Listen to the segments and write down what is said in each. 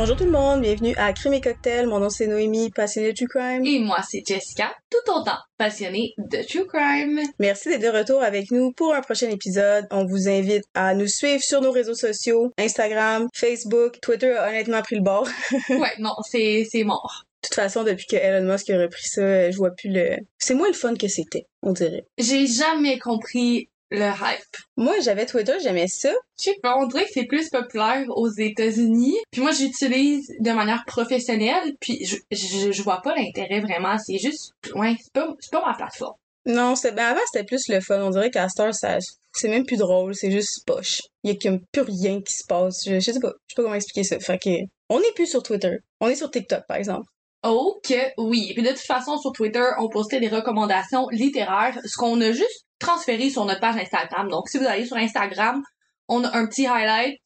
Bonjour tout le monde, bienvenue à Crime et Cocktail. Mon nom c'est Noémie, passionnée de True Crime. Et moi, c'est Jessica, tout autant passionnée de True Crime. Merci d'être de retour avec nous pour un prochain épisode. On vous invite à nous suivre sur nos réseaux sociaux, Instagram, Facebook, Twitter a honnêtement pris le bord. ouais, non, c'est, c'est mort. De toute façon, depuis que Elon Musk a repris ça, je vois plus le... C'est moins le fun que c'était, on dirait. J'ai jamais compris le hype. Moi, j'avais Twitter, j'aimais ça. Je sais pas, on dirait que c'est plus populaire aux États-Unis. Puis moi, j'utilise de manière professionnelle, puis je, je, je vois pas l'intérêt vraiment. C'est juste, ouais, c'est pas, c'est pas ma plateforme. Non, c'était, ben avant, c'était plus le fun. On dirait qu'à ça, c'est même plus drôle, c'est juste poche. Il y a comme plus rien qui se passe. Je, je sais pas, je sais pas comment expliquer ça. Fait que, on n'est plus sur Twitter. On est sur TikTok, par exemple. Oh que oui. Puis de toute façon, sur Twitter, on postait des recommandations littéraires, ce qu'on a juste transféré sur notre page Instagram. Donc, si vous allez sur Instagram, on a un petit highlight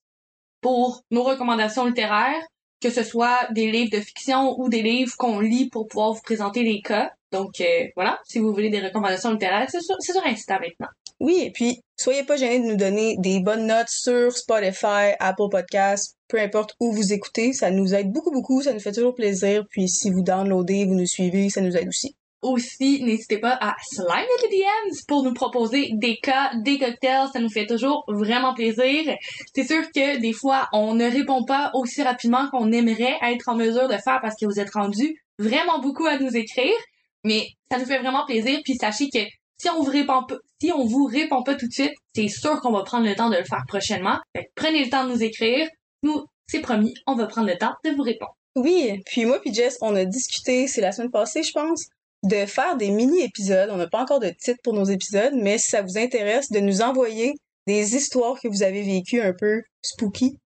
pour nos recommandations littéraires, que ce soit des livres de fiction ou des livres qu'on lit pour pouvoir vous présenter les cas. Donc euh, voilà, si vous voulez des recommandations littéraires, c'est sur, sur Insta maintenant. Oui, et puis soyez pas gênés de nous donner des bonnes notes sur Spotify, Apple Podcasts, peu importe où vous écoutez, ça nous aide beaucoup beaucoup, ça nous fait toujours plaisir. Puis si vous downloadez, vous nous suivez, ça nous aide aussi. Aussi, n'hésitez pas à slime les DMs pour nous proposer des cas, des cocktails, ça nous fait toujours vraiment plaisir. C'est sûr que des fois, on ne répond pas aussi rapidement qu'on aimerait être en mesure de faire parce que vous êtes rendus vraiment beaucoup à nous écrire, mais ça nous fait vraiment plaisir. Puis sachez que si on vous répond pas, si on vous répond pas tout de suite, c'est sûr qu'on va prendre le temps de le faire prochainement. Prenez le temps de nous écrire. Nous, c'est promis, on va prendre le temps de vous répondre. Oui, puis moi puis Jess, on a discuté, c'est la semaine passée, je pense, de faire des mini-épisodes. On n'a pas encore de titre pour nos épisodes, mais si ça vous intéresse, de nous envoyer des histoires que vous avez vécues un peu spooky.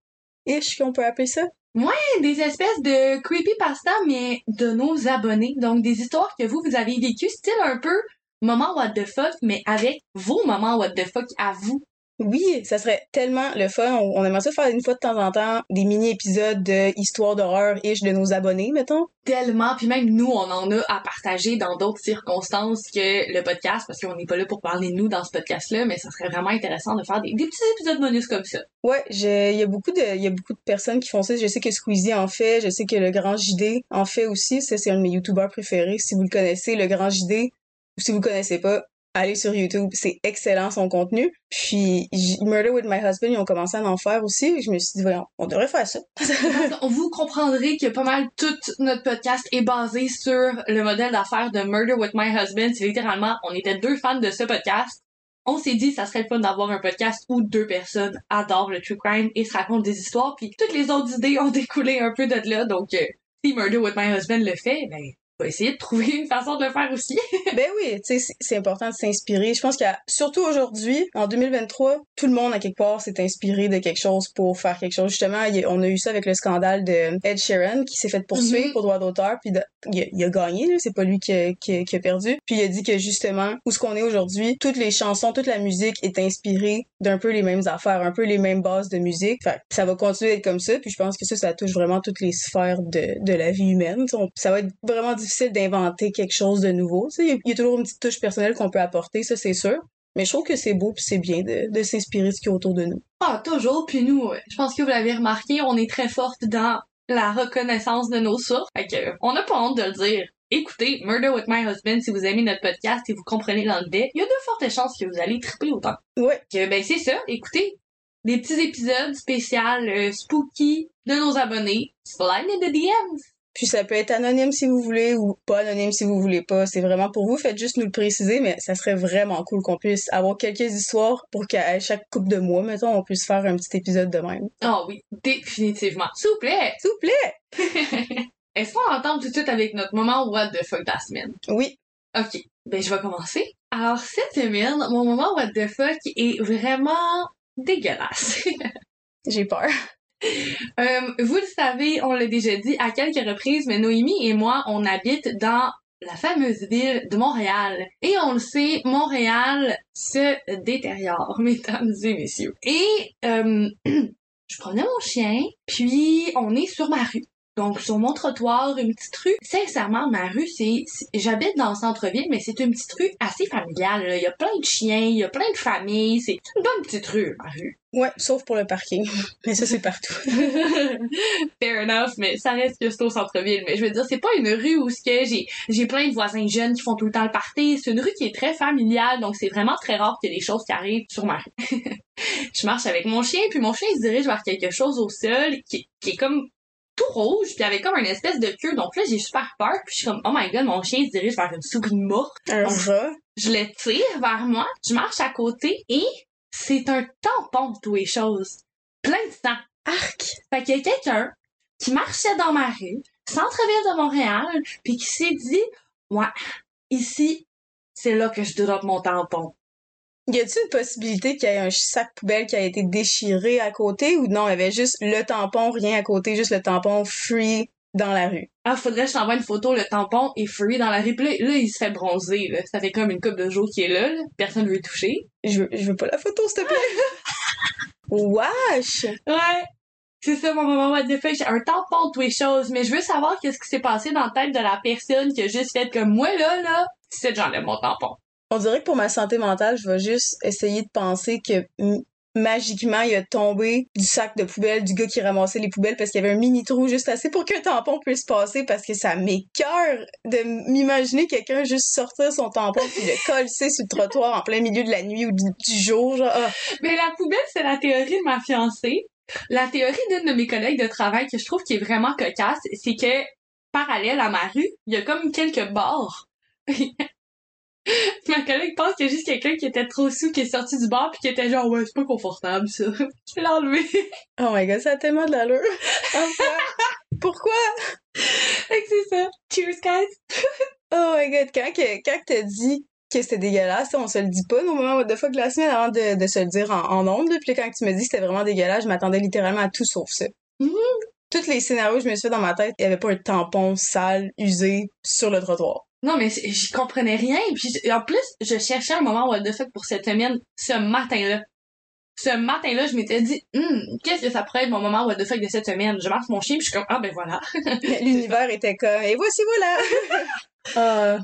Ish, qu'on peut appeler ça? Ouais, des espèces de creepypasta, mais de nos abonnés. Donc, des histoires que vous, vous avez vécues, style un peu moment what the fuck, mais avec vos moments what the fuck à vous. Oui, ça serait tellement le fun. On, aimerait ça faire une fois de temps en temps des mini-épisodes de histoires d'horreur ish de nos abonnés, mettons. Tellement, puis même nous, on en a à partager dans d'autres circonstances que le podcast, parce qu'on n'est pas là pour parler de nous dans ce podcast-là, mais ça serait vraiment intéressant de faire des, petits épisodes bonus comme ça. Ouais, il y a beaucoup de, il y a beaucoup de personnes qui font ça. Je sais que Squeezie en fait, je sais que le Grand JD en fait aussi. Ça, c'est un de mes youtubeurs préférés. Si vous le connaissez, le Grand JD, ou si vous connaissez pas, allez sur YouTube, c'est excellent son contenu. Puis Murder with My Husband, ils ont commencé à en faire aussi. je me suis dit, voyons, on devrait faire ça. vous comprendrez que pas mal tout notre podcast est basé sur le modèle d'affaires de Murder with My Husband. C'est littéralement, on était deux fans de ce podcast. On s'est dit, ça serait le fun d'avoir un podcast où deux personnes adorent le true crime et se racontent des histoires. Puis toutes les autres idées ont découlé un peu de là. Donc, euh, si Murder with My Husband le fait, ben va essayer de trouver une façon de le faire aussi. ben oui, tu sais, c'est important de s'inspirer. Je pense qu'il y a, surtout aujourd'hui, en 2023, tout le monde, à quelque part, s'est inspiré de quelque chose pour faire quelque chose. Justement, on a eu ça avec le scandale de Ed Sheeran, qui s'est fait poursuivre mm-hmm. pour droit d'auteur, puis il, a, gagné, c'est pas lui qui a, qui, a, perdu. Puis il a dit que justement, où ce qu'on est aujourd'hui, toutes les chansons, toute la musique est inspirée d'un peu les mêmes affaires, un peu les mêmes bases de musique. Fait ça va continuer d'être comme ça, puis je pense que ça, ça touche vraiment toutes les sphères de, de la vie humaine. ça va être vraiment difficile difficile d'inventer quelque chose de nouveau. Il y, a toujours une petite touche personnelle qu'on peut apporter, ça c'est sûr. Mais je trouve que c'est beau puis c'est bien de, de s'inspirer de ce qui est autour de nous. Ah, toujours. Puis nous, je pense que vous l'avez remarqué, on est très forte dans la reconnaissance de nos sources. Fait que, on n'a pas honte de le dire. Écoutez Murder with My Husband si vous aimez notre podcast et vous comprenez l'anglais. Il y a de fortes chances que vous allez triper autant. Ouais. Que, ben c'est ça. Écoutez, des petits épisodes spéciaux euh, spooky de nos abonnés. Slide in the DMs. Puis ça peut être anonyme si vous voulez ou pas anonyme si vous voulez pas. C'est vraiment pour vous. Faites juste nous le préciser, mais ça serait vraiment cool qu'on puisse avoir quelques histoires pour qu'à chaque couple de mois, mettons, on puisse faire un petit épisode de même. Ah oui, définitivement. S'il vous plaît! S'il vous plaît! Est-ce qu'on entend tout de suite avec notre moment what the fuck de la semaine? Oui. Ok, ben je vais commencer. Alors cette semaine, mon moment what the fuck est vraiment dégueulasse. J'ai peur. Euh, vous le savez, on l'a déjà dit à quelques reprises, mais Noémie et moi, on habite dans la fameuse ville de Montréal. Et on le sait, Montréal se détériore, mesdames et messieurs. Et euh, je promenais mon chien, puis on est sur ma rue. Donc, sur mon trottoir, une petite rue. Sincèrement, ma rue, c'est, j'habite dans le centre-ville, mais c'est une petite rue assez familiale, là. Il y a plein de chiens, il y a plein de familles. C'est une bonne petite rue, ma rue. Ouais, sauf pour le parking. Mais ça, c'est partout. Fair enough, mais ça reste juste au centre-ville. Mais je veux dire, c'est pas une rue où j'ai, j'ai plein de voisins jeunes qui font tout le temps le party. C'est une rue qui est très familiale, donc c'est vraiment très rare qu'il y ait des choses qui arrivent sur ma rue. je marche avec mon chien, puis mon chien il se dirige vers quelque chose au sol qui, qui est comme tout rouge, puis avec comme une espèce de queue. Donc là, j'ai super peur, puis je suis comme, oh my god, mon chien se dirige vers une souris morte. Un rat. Je le tire vers moi, je marche à côté, et c'est un tampon de toutes les choses. Plein de sang. Arc. Fait qu'il y a quelqu'un qui marchait dans ma rue, centre-ville de Montréal, puis qui s'est dit, ouais, ici, c'est là que je drop mon tampon. Y a-t-il une possibilité qu'il y ait un sac poubelle qui a été déchiré à côté ou non, il y avait juste le tampon, rien à côté, juste le tampon free dans la rue? Ah, faudrait que je t'envoie une photo, le tampon est free dans la rue. Puis là, là, il se fait bronzer, là. Ça fait comme une coupe de jours qu'il est là, là. Personne veut le toucher. Je veux, je veux pas la photo, s'il te plaît. Wesh! Ouais. C'est ça mon moment what the fuck. J'ai un tampon de toutes les choses, mais je veux savoir qu'est-ce qui s'est passé dans la tête de la personne qui a juste fait comme moi, là, là. C'est j'enlève mon tampon. On dirait que pour ma santé mentale, je vais juste essayer de penser que magiquement, il a tombé du sac de poubelle du gars qui ramassait les poubelles parce qu'il y avait un mini trou juste assez pour qu'un tampon puisse passer parce que ça m'écœure de m'imaginer quelqu'un juste sortir son tampon puis le coller sur le trottoir en plein milieu de la nuit ou du, du jour, genre, ah. Mais la poubelle, c'est la théorie de ma fiancée. La théorie d'une de mes collègues de travail que je trouve qui est vraiment cocasse, c'est que parallèle à ma rue, il y a comme quelques bars. ma collègue pense qu'il y a juste quelqu'un qui était trop sous qui est sorti du bar puis qui était genre ouais c'est pas confortable ça. Je vais l'enlever. Oh my god, ça a tellement de l'allure. Enfin, Pourquoi? Fait que c'est ça. Cheers guys. Oh my god, quand, que, quand t'as dit que c'était dégueulasse, on se le dit pas nos moments what the fuck la semaine avant de, de se le dire en, en ondes. Puis quand tu me dis que c'était vraiment dégueulasse, je m'attendais littéralement à tout sauf ça. Mhm. Tous les scénarios que je me suis fait dans ma tête, il y avait pas un tampon sale, usé, sur le trottoir. Non mais j'y comprenais rien puis en plus je cherchais un moment what the fuck pour cette semaine ce matin-là. Ce matin-là, je m'étais dit, Hum, qu'est-ce que ça pourrait être mon moment what the fuck de cette semaine? Je marche mon chien, puis je suis comme, ah ben voilà. L'univers était comme, et voici voilà! Ça.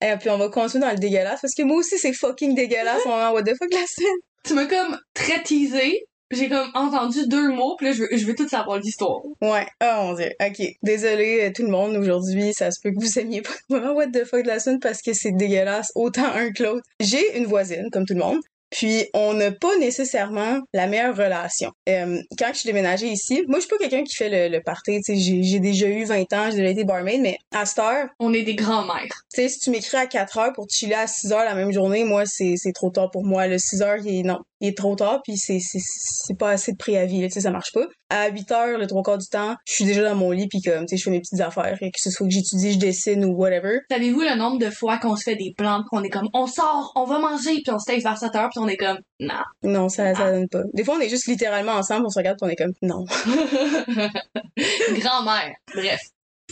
et puis on va continuer dans le dégueulasse, parce que moi aussi c'est fucking dégueulasse mon moment what the fuck de la semaine. tu m'as comme très teasé. J'ai comme entendu deux mots, puis là, je veux, je veux tout savoir l'histoire. Ouais, oh mon dieu, ok. Désolé euh, tout le monde, aujourd'hui, ça se peut que vous aimiez pas le moment what the fuck de la semaine parce que c'est dégueulasse autant un que l'autre. J'ai une voisine, comme tout le monde, puis on n'a pas nécessairement la meilleure relation. Euh, quand je suis déménagée ici, moi je suis pas quelqu'un qui fait le, le party, tu sais, j'ai j'ai déjà eu 20 ans, j'ai déjà été barmaid, mais à cette heure, On est des grands-mères. tu sais, si tu m'écris à 4 heures pour chiller à 6 heures la même journée, moi, c'est, c'est trop tard pour moi. Le 6 heures, il est, non, il est trop tard, puis c'est, c'est, c'est pas assez de préavis, là, tu sais, ça marche pas. À 8 heures, le trois quarts du temps, je suis déjà dans mon lit, puis comme, tu sais, je fais mes petites affaires, et que ce soit que j'étudie, je dessine ou whatever. Savez-vous le nombre de fois qu'on se fait des plans, qu'on est comme, on sort, on va manger, puis on se texte vers 7 heures, puis on est comme, non. Non, ça, ça donne pas. Des fois, on est juste littéralement ensemble, on se regarde, puis on est comme, non. Grand-mère. Bref.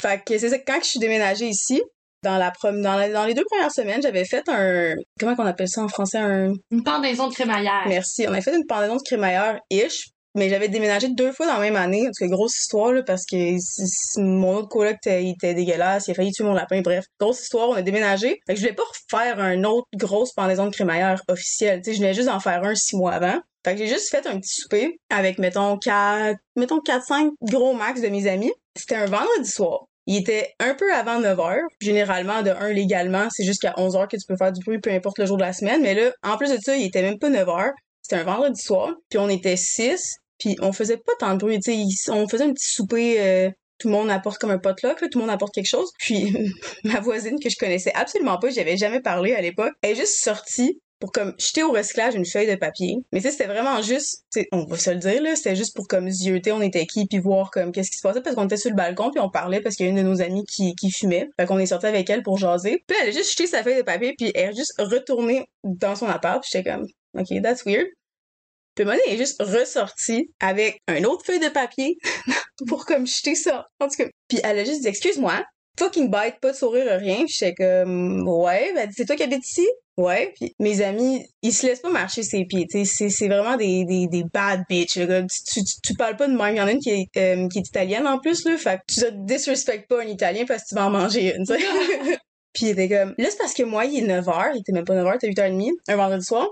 Fait que c'est ça, quand je suis déménagée ici, dans la dans, la- dans les deux premières semaines, j'avais fait un, comment qu'on appelle ça en français, un, Une pendaison de crémaillère. Merci. On a fait une pendaison de crémaillère-ish, mais j'avais déménagé deux fois dans la même année. En tout cas, grosse histoire, là, parce que mon autre coloc était, il était dégueulasse, il a failli tuer mon lapin, bref. Grosse histoire, on a déménagé. Fait que je voulais pas refaire un autre grosse pendaison de crémaillère officielle. Tu sais, je voulais juste en faire un six mois avant. Fait que j'ai juste fait un petit souper avec, mettons, quatre, mettons, quatre, cinq gros max de mes amis. C'était un vendredi soir. Il était un peu avant 9 heures. Généralement, de 1 légalement, c'est jusqu'à 11 heures que tu peux faire du bruit, peu importe le jour de la semaine. Mais là, en plus de ça, il était même pas 9 heures. C'était un vendredi soir. Puis on était 6. Puis on faisait pas tant de bruit. On faisait un petit souper... euh, tout le monde apporte comme un potluck, là, tout le monde apporte quelque chose. Puis ma voisine que je connaissais absolument pas, j'avais jamais parlé à l'époque, est juste sortie pour comme jeter au recyclage une feuille de papier. Mais sais, c'était vraiment juste, on va se le dire là, c'était juste pour comme zioter on était qui puis voir comme qu'est-ce qui se passait parce qu'on était sur le balcon puis on parlait parce qu'il y a une de nos amies qui, qui fumait. Fait qu'on est sorti avec elle pour jaser. Puis elle a juste jeté sa feuille de papier puis elle est juste retournée dans son appart. Puis j'étais comme OK, that's weird. Puis Monet est juste ressortie avec un autre feuille de papier pour comme jeter ça. En tout cas. Puis elle a juste dit excuse-moi, fucking bite, pas de sourire, rien. Puis j'étais comme ouais, ben c'est toi qui habites ici? Ouais, puis mes amis, ils se laissent pas marcher ses pieds, tu sais, c'est, c'est vraiment des, des, des bad bitch, là, tu, tu, tu parles pas de même, il y en a une qui est, euh, qui est italienne en plus, là, fait que tu te disrespectes pas un italien parce que tu vas en manger une, tu sais. puis il était comme, là c'est parce que moi, il est 9h, il était même pas 9h, t'es 8h30, un vendredi soir,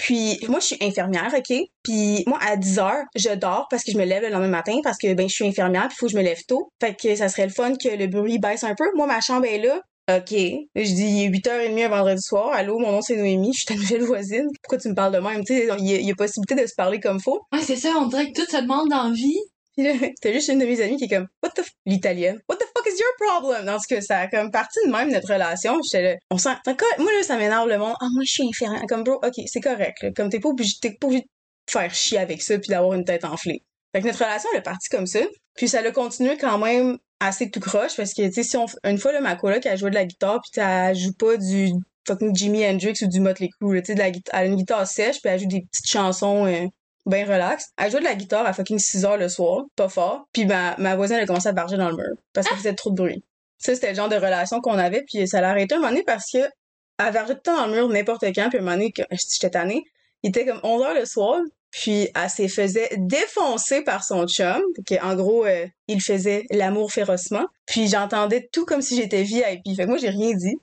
puis moi, je suis infirmière, OK? Puis moi, à 10 heures, je dors parce que je me lève le lendemain matin parce que ben je suis infirmière puis il faut que je me lève tôt. Fait que ça serait le fun que le bruit baisse un peu. Moi, ma chambre est là. OK. Je dis, il est 8h30 un vendredi soir. Allô, mon nom c'est Noémie, je suis ta nouvelle voisine. Pourquoi tu me parles de même? Tu sais, il y, a- il y a possibilité de se parler comme faut. Ouais, c'est ça, on dirait que tout se demande d'envie. Puis là, t'as juste une de mes amies qui est comme, what the f... l'italienne. What the fuck is your problem? Dans ce que ça a comme partie de même notre relation. J'étais là, on sent, moi là, ça m'énerve le monde. Ah, moi, je suis infirmière. Comme, bro, ok, c'est correct, là. Comme t'es pas obligé, t'es pas obligé de faire chier avec ça puis d'avoir une tête enflée. Fait que notre relation, elle est partie comme ça. Puis ça a continué quand même assez tout croche parce que, tu sais, si on, une fois, là, ma coloc, elle jouait de la guitare puis elle joue pas du fucking Jimi Hendrix ou du Motley Crue. Tu sais, de la guitare, elle a une guitare sèche puis elle joue des petites chansons, euh, ben relax. Elle jouait de la guitare à fucking 6 heures le soir, pas fort. Puis ma, ma voisine, elle a commencé à barger dans le mur parce qu'elle faisait trop de bruit. Ça, c'était le genre de relation qu'on avait, puis ça l'a arrêté un moment donné parce que elle vargeait tout le temps dans le mur n'importe quand, puis un moment donné, j'étais tannée, il était comme 11 heures le soir, puis elle s'est faisait défoncer par son chum, que en gros, euh, il faisait l'amour férocement. Puis j'entendais tout comme si j'étais VIP. Fait que moi, j'ai rien dit.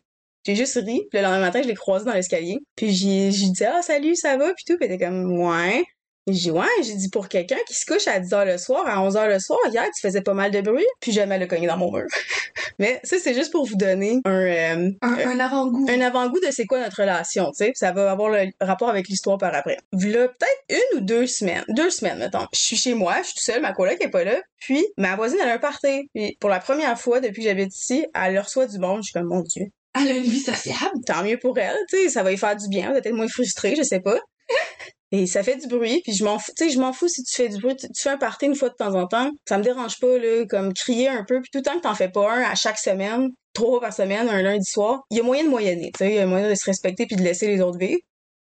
J'ai juste ri. Puis le lendemain matin, je l'ai croisé dans l'escalier. Puis j'ai j'ai dit ah salut, ça va puis tout. Puis elle était comme ouais. J'ai dit ouais, j'ai dit pour quelqu'un qui se couche à 10h le soir, à 11h le soir, hier tu faisais pas mal de bruit, puis jamais le cogné dans mon mur. Mais ça c'est juste pour vous donner un euh, Un, avant-goût. un avant-goût de c'est quoi notre relation, tu sais, ça va avoir le rapport avec l'histoire par après. V'là peut-être une ou deux semaines, deux semaines, mettons. Je suis chez moi, je suis toute seule, ma coloc est pas là, puis ma voisine, elle a un party. Puis pour la première fois depuis que j'habite ici, elle reçoit du monde, je suis comme, mon Dieu, Elle a une vie sociable. tant mieux pour elle, tu sais, ça va lui faire du bien, peut-être moins frustrée, je sais pas. Et ça fait du bruit, puis je m'en fous, je m'en fous si tu fais du bruit, tu, fais un party une fois de temps en temps, ça me dérange pas, là, comme crier un peu, puis tout le temps que t'en fais pas un à chaque semaine, trois par semaine, un lundi soir, il y a moyen de moyenner, tu sais, il y a moyen de se respecter puis de laisser les autres vivre.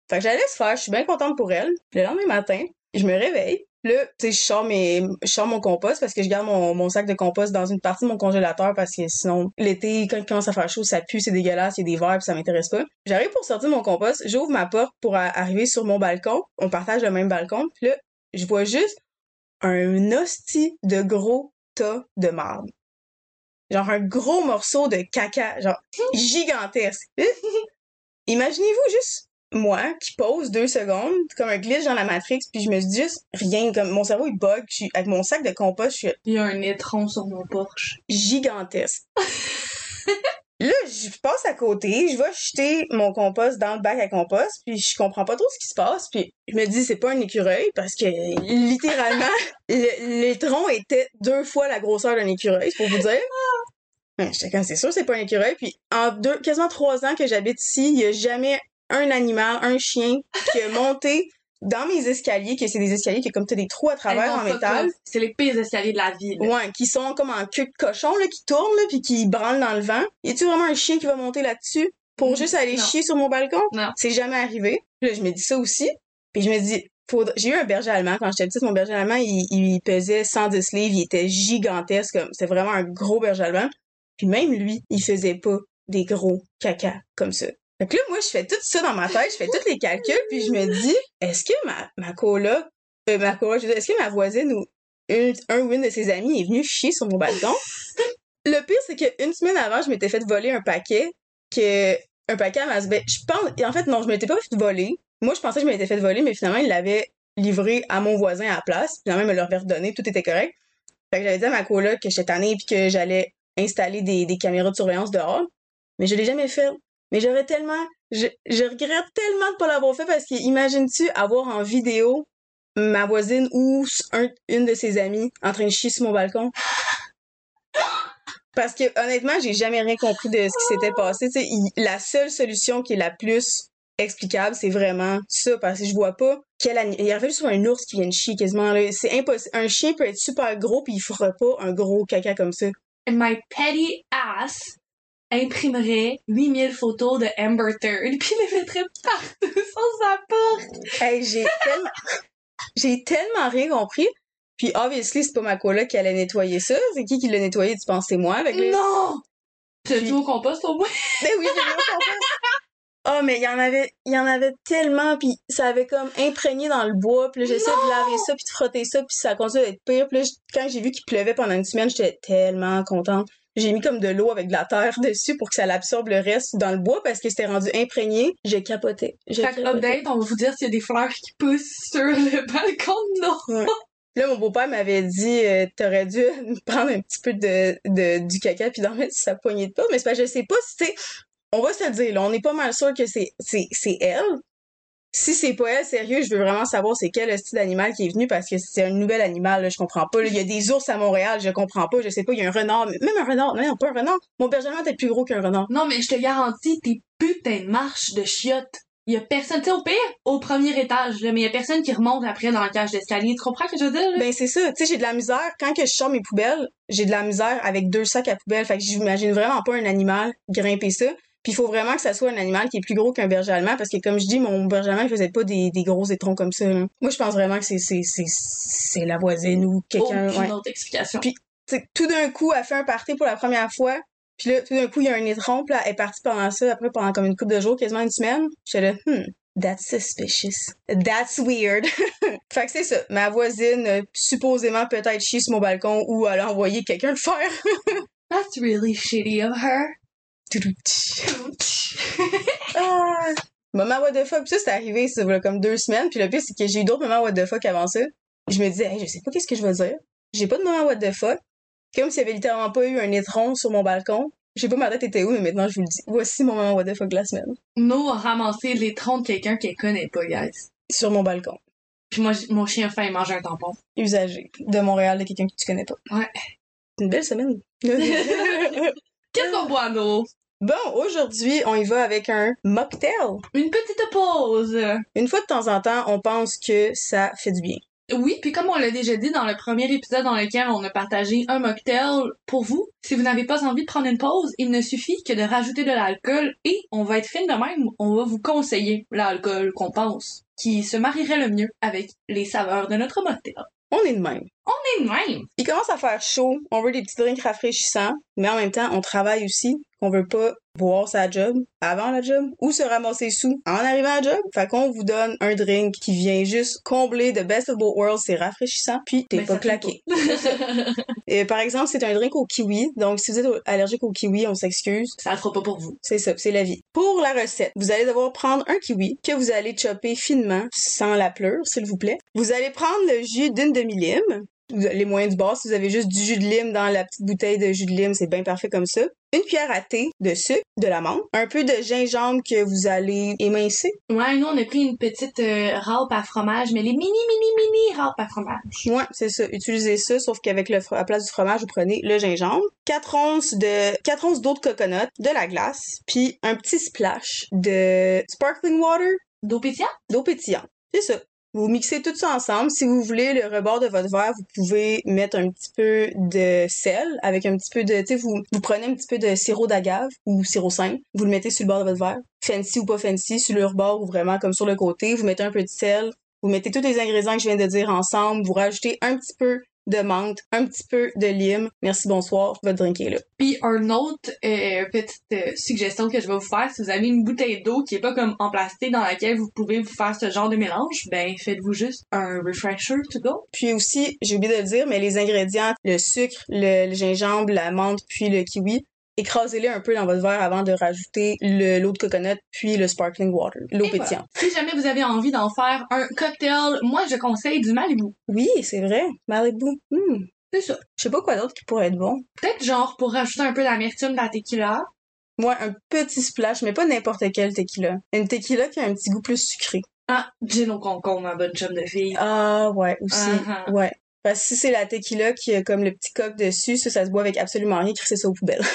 Fait que je la laisse faire, je suis bien contente pour elle. Le lendemain matin, je me réveille, Là, tu sais, je sors mes, je sors mon compost parce que je garde mon, mon sac de compost dans une partie de mon congélateur parce que sinon, l'été, quand il commence à faire chaud, ça pue, c'est dégueulasse, il y a des vers pis ça m'intéresse pas. J'arrive pour sortir mon compost, j'ouvre ma porte pour arriver sur mon balcon. On partage le même balcon. Puis là, je vois juste un hostie de gros tas de marde. Genre un gros morceau de caca, genre gigantesque. Imaginez-vous juste moi qui pose deux secondes comme un glitch dans la Matrix puis je me dis juste rien comme mon cerveau il bug je suis avec mon sac de compost je suis Il y a un étron sur mon porche. gigantesque là je passe à côté je vais jeter mon compost dans le bac à compost puis je comprends pas trop ce qui se passe puis je me dis c'est pas un écureuil parce que littéralement le- l'étron était deux fois la grosseur d'un écureuil pour vous dire J'étais comme, c'est sûr, c'est pas un écureuil. Puis, en deux, quasiment trois ans que j'habite ici, il y a jamais un animal, un chien qui a monté dans mes escaliers, que c'est des escaliers qui ont comme t'as des trous à travers non, en métal. C'est les pires escaliers de la vie. là. Ouais, qui sont comme en queue de cochon, là, qui tournent, là, puis qui branlent dans le vent. Y a-tu vraiment un chien qui va monter là-dessus pour Mm, juste aller non. chier sur mon balcon? Non. C'est jamais arrivé. Puis là, je me dis ça aussi. Puis je me dis, faudrait- j'ai eu un berger allemand quand j'étais petite. Mon berger allemand, il, il pesait 110 livres. Il était gigantesque. C'était vraiment un gros berger allemand. Puis même lui, il faisait pas des gros caca comme ça. Fait que là, moi, je fais tout ça dans ma tête. Je fais tous les calculs. Puis je me dis, est-ce que ma, ma coloc, euh, ma coloc, je est-ce que ma voisine ou une, un ou une de ses amis est venue chier sur mon balcon? Le pire, c'est qu'une semaine avant, je m'étais fait voler un paquet que un paquet à Masbec. Je pense, en fait, non, je m'étais pas fait voler. Moi, je pensais que je m'étais fait voler, mais finalement, il l'avait livré à mon voisin à la place. Finalement, il me l'avait redonné, tout était correct. Fait que j'avais dit à ma coloc que j'étais tannée puis que j'allais installer des, des caméras de surveillance dehors. Mais je l'ai jamais fait. Mais j'aurais tellement, je, regrette tellement de pas l'avoir fait parce que imagines-tu avoir en vidéo ma voisine ou un, une de ses amies en train de chier sur mon balcon? Parce que honnêtement, j'ai jamais rien compris de ce qui s'était passé. La seule solution qui est la plus explicable, c'est vraiment ça, parce que je vois pas quel ani- Il y avait juste un ours qui vient de chier quasiment. C'est impossible. Un chien peut être super gros puis il fera pas un gros caca comme ça. And my petty ass imprimerait 8000 photos de Amber Third puis les mettrait partout sur sa porte. Hey, j'ai tellement, j'ai tellement rien compris. Puis obviously, c'est pas ma coloc qui allait nettoyer ça. C'est qui qui l'a nettoyé? Tu penses c'est moi avec le... Non! Tu Puis- tout au compost au moins? Ben oui, j'ai au compost. Oh, mais il y en avait, il y en avait tellement, puis ça avait comme imprégné dans le bois, puis j'essayais de laver ça, puis de frotter ça, puis ça continuait d'être pire. Puis là, quand j'ai vu qu'il pleuvait pendant une semaine, j'étais tellement contente. J'ai mis comme de l'eau avec de la terre dessus pour que ça l'absorbe le reste dans le bois parce que c'était rendu imprégné. J'ai capoté. J'ai Fait capoté. update, on va vous dire s'il y a des fleurs qui poussent sur le balcon de nos. Là, mon beau-père m'avait dit, euh, t'aurais dû prendre un petit peu de, de, du caca puis d'en mettre sur sa poignée de porte. Mais c'est que je sais pas si c'est, on va se le dire, là, on est pas mal sûr que c'est, c'est, c'est elle. Si c'est pas elle, sérieux, je veux vraiment savoir c'est quel style d'animal qui est venu parce que c'est un nouvel animal, là, je comprends pas. là. Il y a des ours à Montréal, je comprends pas, je sais pas, il y a un renard, même un renard, non, pas un renard. Mon berger allemand est plus gros qu'un renard. Non, mais je te garantis, tes putains de marches de chiottes. Il y a personne, tu sais, au pire, au premier étage, là, mais il y a personne qui remonte après dans la cage d'escalier. Tu comprends ce que je veux dire, là? Ben c'est ça, tu sais, j'ai de la misère, quand que je sors mes poubelles, j'ai de la misère avec deux sacs à poubelle, fait que j'imagine vraiment pas un animal grimper ça. Puis il faut vraiment que ça soit un animal qui est plus gros qu'un berger allemand, parce que comme je dis, mon berger allemand, il faisait pas des, des gros étrons comme ça. là. Moi, je pense vraiment que c'est c'est c'est c'est la voisine ou quelqu'un. Aucune ouais. autre explication. Puis- tout d'un coup, elle fait un party pour la première fois. Puis là, tout d'un coup, il y a un étron, puis là, elle est partie pendant ça, après pendant comme une couple de jours, quasiment une semaine. J'étais là, hmm, that's suspicious. That's weird. fait que c'est ça. Ma voisine, a supposément peut-être chié sur mon balcon ou elle a envoyé quelqu'un le faire. That's really shitty of her. ah. Moment what the fuck? Puis ça, c'est arrivé, ça, voilà, comme deux semaines. Puis le pire, c'est que j'ai eu d'autres moments what the fuck avant ça. Je me disais, hey, je sais pas qu'est-ce que je vais dire. J'ai pas de moment what the fuck. Comme s'il y avait littéralement pas eu un étron sur mon balcon. Je sais pas ma tête était où, mais maintenant je vous le dis. Voici mon moment what the fuck de la semaine. No a ramassé les troncs de quelqu'un qu'elle connaît pas, guys. Sur mon balcon. Puis moi, mon chien a faim manger un tampon. Usagé. De Montréal, de quelqu'un que tu connais pas. Ouais. Une belle semaine. Qu'est-ce qu'on boit, nous? Bon, aujourd'hui, on y va avec un mocktail. Une petite pause. Une fois de temps en temps, on pense que ça fait du bien. Oui, puis comme on l'a déjà dit dans le premier épisode dans lequel on a partagé un mocktail pour vous, si vous n'avez pas envie de prendre une pause, il ne suffit que de rajouter de l'alcool et on va être fine de même, on va vous conseiller l'alcool qu'on pense qui se marierait le mieux avec les saveurs de notre mocktail. On est de même. On est de même. Il commence à faire chaud, on veut des petits drinks rafraîchissants, mais en même temps, on travaille aussi, qu'on veut pas boire sa job avant la job ou se ramasser sous en arrivant à la job. Fait qu'on vous donne un drink qui vient juste combler de best of both worlds, c'est rafraîchissant, puis t'es Ben, pas claqué. Et par exemple, c'est un drink au kiwi, donc si vous êtes allergique au kiwi, on s'excuse. Ça le fera pas pour vous. C'est ça, c'est la vie. Pour la recette, vous allez devoir prendre un kiwi que vous allez chopper finement, sans la pleure, s'il vous plaît. Vous allez prendre le jus d'une demi-lime, les moyens du bord, si vous avez juste du jus de lime dans la petite bouteille de jus de lime, c'est bien parfait comme ça. Une cuillère à thé de sucre, de l'amande, un peu de gingembre que vous allez émincer. Ouais, nous on a pris une petite euh, râpe à fromage, mais les mini mini mini râpes à fromage. Ouais, c'est ça. Utilisez ça, sauf qu'avec le à la place du fromage, vous prenez le gingembre, 4 onces de 4 onces d'eau de coconut, de la glace, puis un petit splash de sparkling water, D'eau pétillante? d'eau pétillante. C'est ça. Vous mixez tout ça ensemble. Si vous voulez le rebord de votre verre, vous pouvez mettre un petit peu de sel avec un petit peu de, tu sais, vous, vous prenez un petit peu de sirop d'agave ou sirop simple. Vous le mettez sur le bord de votre verre. Fancy ou pas fancy, sur le rebord ou vraiment comme sur le côté. Vous mettez un peu de sel. Vous mettez tous les ingrédients que je viens de dire ensemble. Vous rajoutez un petit peu de menthe, un petit peu de lime. Merci, bonsoir. Votre drink est là. Puis un autre euh, petite euh, suggestion que je vais vous faire, si vous avez une bouteille d'eau qui est pas comme en plastique dans laquelle vous pouvez vous faire ce genre de mélange, ben faites-vous juste un refresher to go. Puis aussi, j'ai oublié de le dire, mais les ingrédients, le sucre, le, le gingembre, la menthe, puis le kiwi, écrasez-les un peu dans votre verre avant de rajouter le- l'eau de coconut, puis le sparkling water, l'eau voilà. pétillante. Si jamais vous avez envie d'en faire un cocktail, moi je conseille du Malibu. Oui, c'est vrai. Malibu. Hmm. C'est ça. Je sais pas quoi d'autre qui pourrait être bon. Peut-être genre pour rajouter un peu d'amertume dans la tequila. Moi, un petit splash, mais pas n'importe quel tequila. Une tequila qui a un petit goût plus sucré. Ah, gin au concombre, ma bonne chum de fille. Ah, ouais, aussi. Uh-huh. Ouais. Parce que si c'est la tequila qui a comme le petit coq dessus, ça, ça se boit avec absolument rien, crisser ça aux poubelles.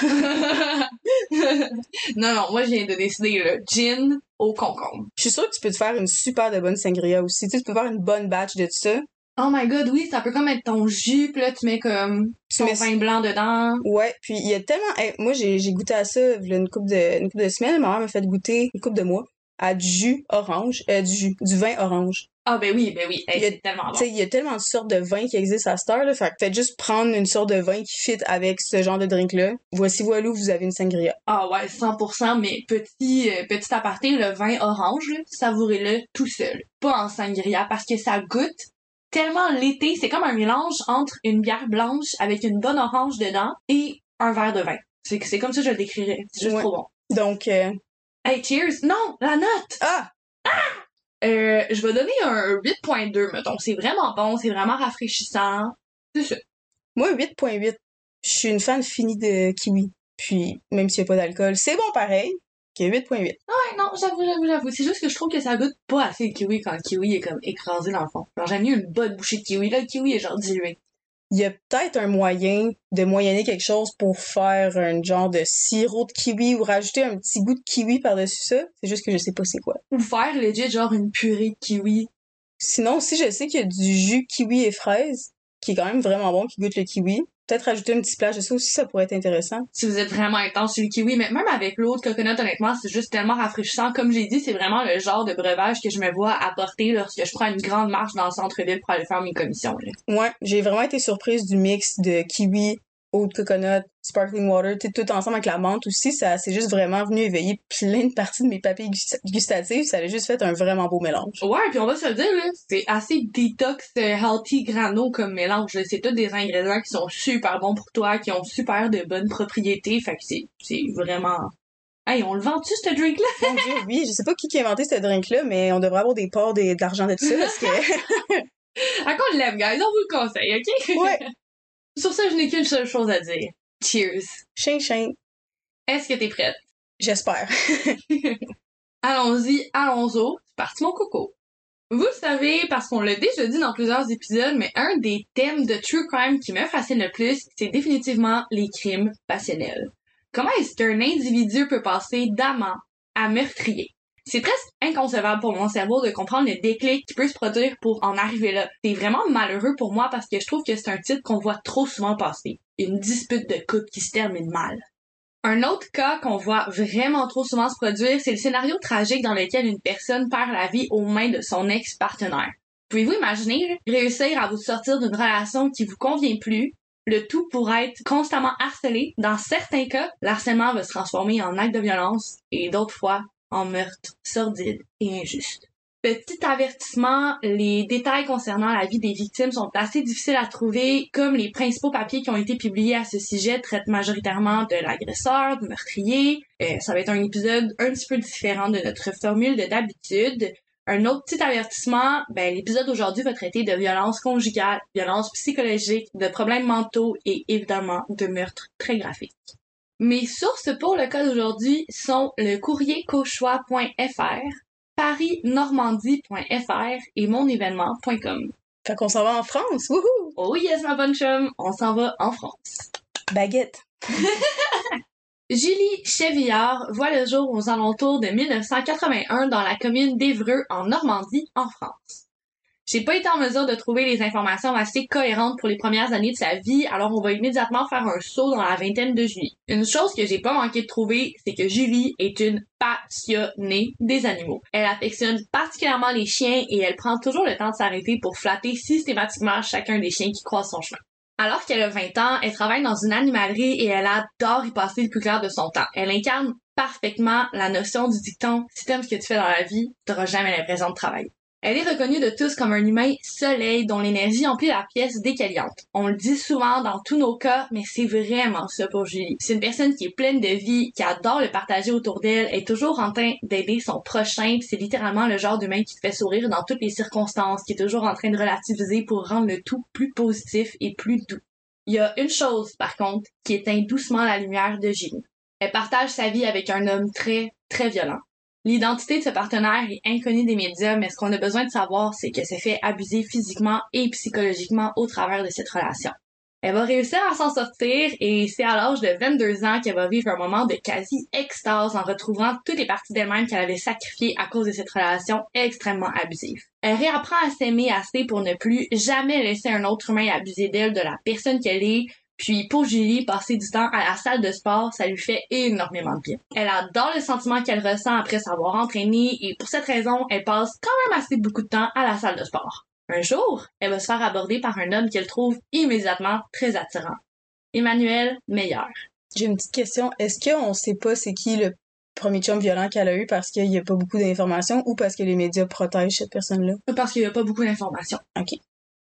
non, non, moi je viens de décider le gin au concombre. Je suis sûre que tu peux te faire une super de bonne sangria aussi. Tu, sais, tu peux faire une bonne batch de ça. Oh my god, oui, ça peut comme être ton jus, là tu mets comme ton mets vin blanc dedans. Ouais, puis il y a tellement... hey, moi, j'ai goûté à ça une couple de, une couple de semaines. Ma mère m'a fait goûter une couple de mois à du jus orange, euh, du jus, du vin orange. Ah ben oui, ben oui, Hey, Il y a- c'est tellement bon. Il y a tellement de sortes de vins qui existent à cette heure, là. Fait juste prendre une sorte de vin qui fit avec ce genre de drink-là. Voici voilou, vous avez une sangria. Ah ouais, 100%, mais petit, euh, petit aparté, le vin orange, savourez-le tout seul. Pas en sangria, parce que ça goûte tellement l'été. C'est comme un mélange entre une bière blanche avec une bonne orange dedans et un verre de vin. C'est c'est comme ça que je le décrirais. C'est juste Ouais. trop bon. Donc, euh, Hey, cheers! Non! La note! ah! Euh, je vais donner un 8.2, mettons. C'est vraiment bon, c'est vraiment rafraîchissant. C'est ça. Moi, 8.8. Je suis une fan finie de kiwi. Puis, même s'il n'y a pas d'alcool, c'est bon pareil. Ok, 8.8. Ouais, non, j'avoue, j'avoue, j'avoue. C'est juste que je trouve que ça goûte pas assez le kiwi quand le kiwi est comme écrasé dans le fond. Genre, j'aime mieux une bonne bouchée de kiwi. Là, le kiwi est genre dilué. Il y a peut-être un moyen de moyenner quelque chose pour faire un genre de sirop de kiwi ou rajouter un petit goût de kiwi par-dessus ça. C'est juste que je sais pas c'est quoi. Ou faire legit genre une purée de kiwi. Sinon, si je sais qu'il y a du jus kiwi et fraise, qui est quand même vraiment bon, qui goûte le kiwi, peut-être rajouter une petite plage de ça aussi, ça pourrait être intéressant. Si vous êtes vraiment intense sur le kiwi, mais même avec l'autre coconut, honnêtement, c'est juste tellement rafraîchissant. Comme j'ai dit, c'est vraiment le genre de breuvage que je me vois apporter lorsque je prends une grande marche dans le centre-ville pour aller faire mes commissions. Là. Ouais, j'ai vraiment été surprise du mix de kiwi, eau de coconut, sparkling water, tout ensemble avec la menthe aussi, ça c'est juste vraiment venu éveiller plein de parties de mes papilles gust- gustatives, ça a juste fait un vraiment beau mélange. Ouais, puis on va se le dire, là, c'est assez détox, euh, healthy, grano comme mélange. C'est tous des ingrédients qui sont super bons pour toi, qui ont super de bonnes propriétés. Fait que c'est, c'est vraiment... Hey, on le vend-tu, ce drink-là? Mon dieu, oui, je sais pas qui qui a inventé ce drink-là, mais on devrait avoir des parts des- d'argent de tout ça, parce que... À quoi on l'aime, guys? On vous le conseille, OK? ouais, Sur ça, je n'ai qu'une seule chose à dire. Cheers. chien chien, Est-ce que t'es prête? j'espère. Allons-y, allons-y. C'est parti mon coco. Vous le savez, parce qu'on l'a déjà dit dans plusieurs épisodes, mais un des thèmes de True Crime qui me fascine le plus, c'est définitivement les crimes passionnels. Comment est-ce qu'un individu peut passer d'amant à meurtrier? C'est presque inconcevable pour mon cerveau de comprendre le déclic qui peut se produire pour en arriver là. C'est vraiment malheureux pour moi parce que je trouve que c'est un titre qu'on voit trop souvent passer. Une dispute de couple qui se termine mal. Un autre cas qu'on voit vraiment trop souvent se produire, c'est le scénario tragique dans lequel une personne perd la vie aux mains de son ex-partenaire. Pouvez-vous imaginer réussir à vous sortir d'une relation qui vous convient plus, le tout pour être constamment harcelé. Dans certains cas, l'harcèlement va se transformer en acte de violence et d'autres fois en meurtre sordide et injuste. Petit avertissement, les détails concernant la vie des victimes sont assez difficiles à trouver, comme les principaux papiers qui ont été publiés à ce sujet traitent majoritairement de l'agresseur, du meurtrier. Euh, ça va être un épisode un petit peu différent de notre formule de d'habitude. Un autre petit avertissement, ben, l'épisode d'aujourd'hui va traiter de violence conjugale, violence psychologique, de problèmes mentaux et évidemment de meurtres très graphiques. Mes sources pour le cas d'aujourd'hui sont le courriercauchois.fr, parisnormandie.fr et monévénement.com. Fait qu'on s'en va en France, wouhou! Oh yes, ma bonne chum, on s'en va en France. Baguette. Julie Chevillard voit le jour aux alentours de 1981 dans la commune d'Évreux, en Normandie, en France. J'ai pas été en mesure de trouver les informations assez cohérentes pour les premières années de sa vie, alors on va immédiatement faire un saut dans la vingtaine de Julie. Une chose que j'ai pas manqué de trouver, c'est que Julie est une passionnée des animaux. Elle affectionne particulièrement les chiens et elle prend toujours le temps de s'arrêter pour flatter systématiquement chacun des chiens qui croisent son chemin. Alors qu'elle a 20 ans, elle travaille dans une animalerie et elle adore y passer le plus clair de son temps. Elle incarne parfaitement la notion du dicton « Si t'aimes ce que tu fais dans la vie, t'auras jamais l'impression de travailler ». Elle est reconnue de tous comme un humain soleil dont l'énergie emplit la pièce dès qu'elle y. On le dit souvent dans tous nos cas, mais c'est vraiment ça pour Julie. C'est une personne qui est pleine de vie, qui adore le partager autour d'elle, est toujours en train d'aider son prochain, c'est littéralement le genre d'humain qui te fait sourire dans toutes les circonstances, qui est toujours en train de relativiser pour rendre le tout plus positif et plus doux. Il y a une chose, par contre, qui éteint doucement la lumière de Julie. Elle partage sa vie avec un homme très, très violent. L'identité de ce partenaire est inconnue des médias, mais ce qu'on a besoin de savoir, c'est qu'elle s'est fait abuser physiquement et psychologiquement au travers de cette relation. Elle va réussir à s'en sortir et c'est à l'âge de 22 ans qu'elle va vivre un moment de quasi-extase en retrouvant toutes les parties d'elle-même qu'elle avait sacrifiées à cause de cette relation extrêmement abusive. Elle réapprend à s'aimer assez pour ne plus jamais laisser un autre humain abuser d'elle de la personne qu'elle est, Puis pour Julie, passer du temps à la salle de sport, ça lui fait énormément de bien. Elle adore le sentiment qu'elle ressent après s'avoir entraînée et pour cette raison, elle passe quand même assez beaucoup de temps à la salle de sport. Un jour, elle va se faire aborder par un homme qu'elle trouve immédiatement très attirant. Emmanuel Meyer. J'ai une petite question. Est-ce qu'on sait pas c'est qui le premier chum violent qu'elle a eu parce qu'il y a pas beaucoup d'informations ou parce que les médias protègent cette personne-là? Parce qu'il y a pas beaucoup d'informations. Ok.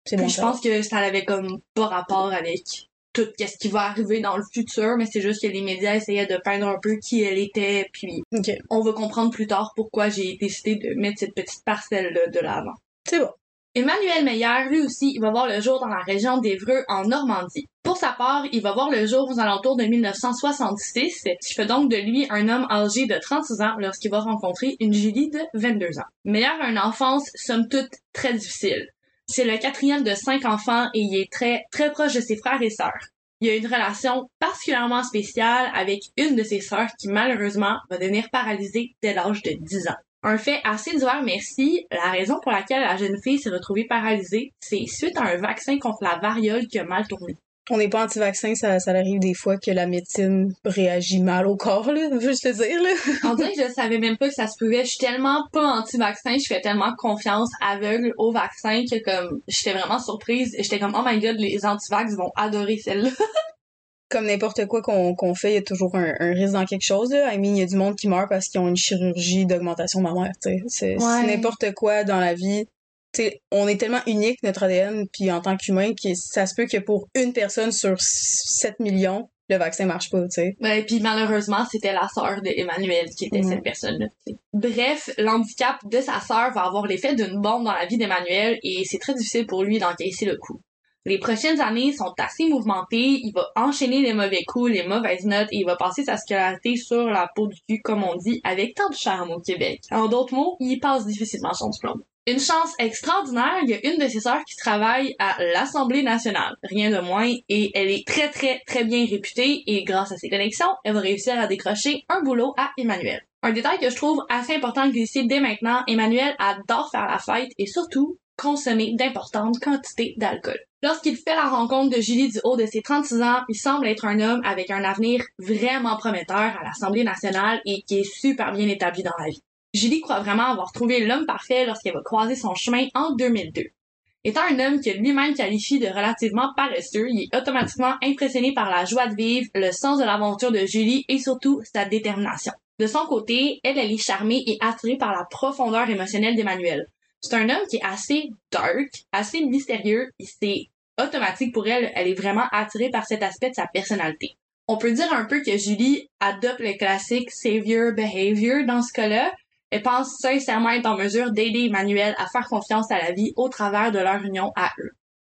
C'est Puis bon. je pense que ça avait comme pas rapport avec tout ce qui va arriver dans le futur, mais c'est juste que les médias essayaient de peindre un peu qui elle était, puis on va comprendre plus tard pourquoi j'ai décidé de mettre cette petite parcelle-là de l'avant. C'est bon. Emmanuel Meyer, lui aussi, il va voir le jour dans la région d'Evreux, en Normandie. Pour sa part, il va voir le jour aux alentours de 1966, ce qui fait donc de lui un homme âgé de 36 ans lorsqu'il va rencontrer une Julie de 22 ans. Meyer a une enfance, somme toute, très difficile. C'est le quatrième de cinq enfants et il est très, très proche de ses frères et sœurs. Il a une relation particulièrement spéciale avec une de ses sœurs qui malheureusement va devenir paralysée dès l'âge de 10 ans. Un fait assez divers, merci. La raison pour laquelle la jeune fille s'est retrouvée paralysée, c'est suite à un vaccin contre la variole qui a mal tourné. On n'est pas anti-vaccin, ça, ça arrive des fois que la médecine réagit mal au corps, là. Juste te dire, là? On dirait que je savais même pas que ça se pouvait. Je suis tellement pas anti-vaccin, je fais tellement confiance aveugle au vaccin que comme j'étais vraiment surprise. J'étais comme oh my god, les anti-vax vont adorer celle-là. Comme n'importe quoi qu'on qu'on fait, il y a toujours un, un risque dans quelque chose, là. I mean, il y a du monde qui meurt parce qu'ils ont une chirurgie d'augmentation mammaire. C'est Ouais. c'est n'importe quoi dans la vie. On est tellement unique, notre ADN, puis en tant qu'humain, que ça se peut que pour une personne sur 7 millions, le vaccin marche pas, tu sais. Ouais, puis malheureusement, c'était la sœur de Emmanuel qui était cette personne-là. Bref, l'handicap de sa sœur va avoir l'effet d'une bombe dans la vie d'Emmanuel et c'est très difficile pour lui d'encaisser le coup. Les prochaines années sont assez mouvementées, il va enchaîner les mauvais coups, les mauvaises notes et il va passer sa scolarité sur la peau du cul, comme on dit, avec tant de charme au Québec. En d'autres mots, il passe difficilement son diplôme. Une chance extraordinaire, il y a une de ses sœurs qui travaille à l'Assemblée nationale, rien de moins, et elle est très très très bien réputée et grâce à ses connexions, elle va réussir à décrocher un boulot à Emmanuel. Un détail que je trouve assez important de glisser dès maintenant, Emmanuel adore faire la fête et surtout consommer d'importantes quantités d'alcool. Lorsqu'il fait la rencontre de Julie du haut de ses 36 ans, il semble être un homme avec un avenir vraiment prometteur à l'Assemblée nationale et qui est super bien établi dans la vie. Julie croit vraiment avoir trouvé l'homme parfait lorsqu'elle va croiser son chemin en 2002. Étant un homme que lui-même qualifie de relativement paresseux, il est automatiquement impressionné par la joie de vivre, le sens de l'aventure de Julie et surtout sa détermination. De son côté, elle, elle est charmée et attirée par la profondeur émotionnelle d'Emmanuel. C'est un homme qui est assez dark, assez mystérieux, et c'est automatique pour elle, elle est vraiment attirée par cet aspect de sa personnalité. On peut dire un peu que Julie adopte le classique savior behavior dans ce cas-là, elle pense sincèrement être en mesure d'aider Emmanuel à faire confiance à la vie au travers de leur union à eux.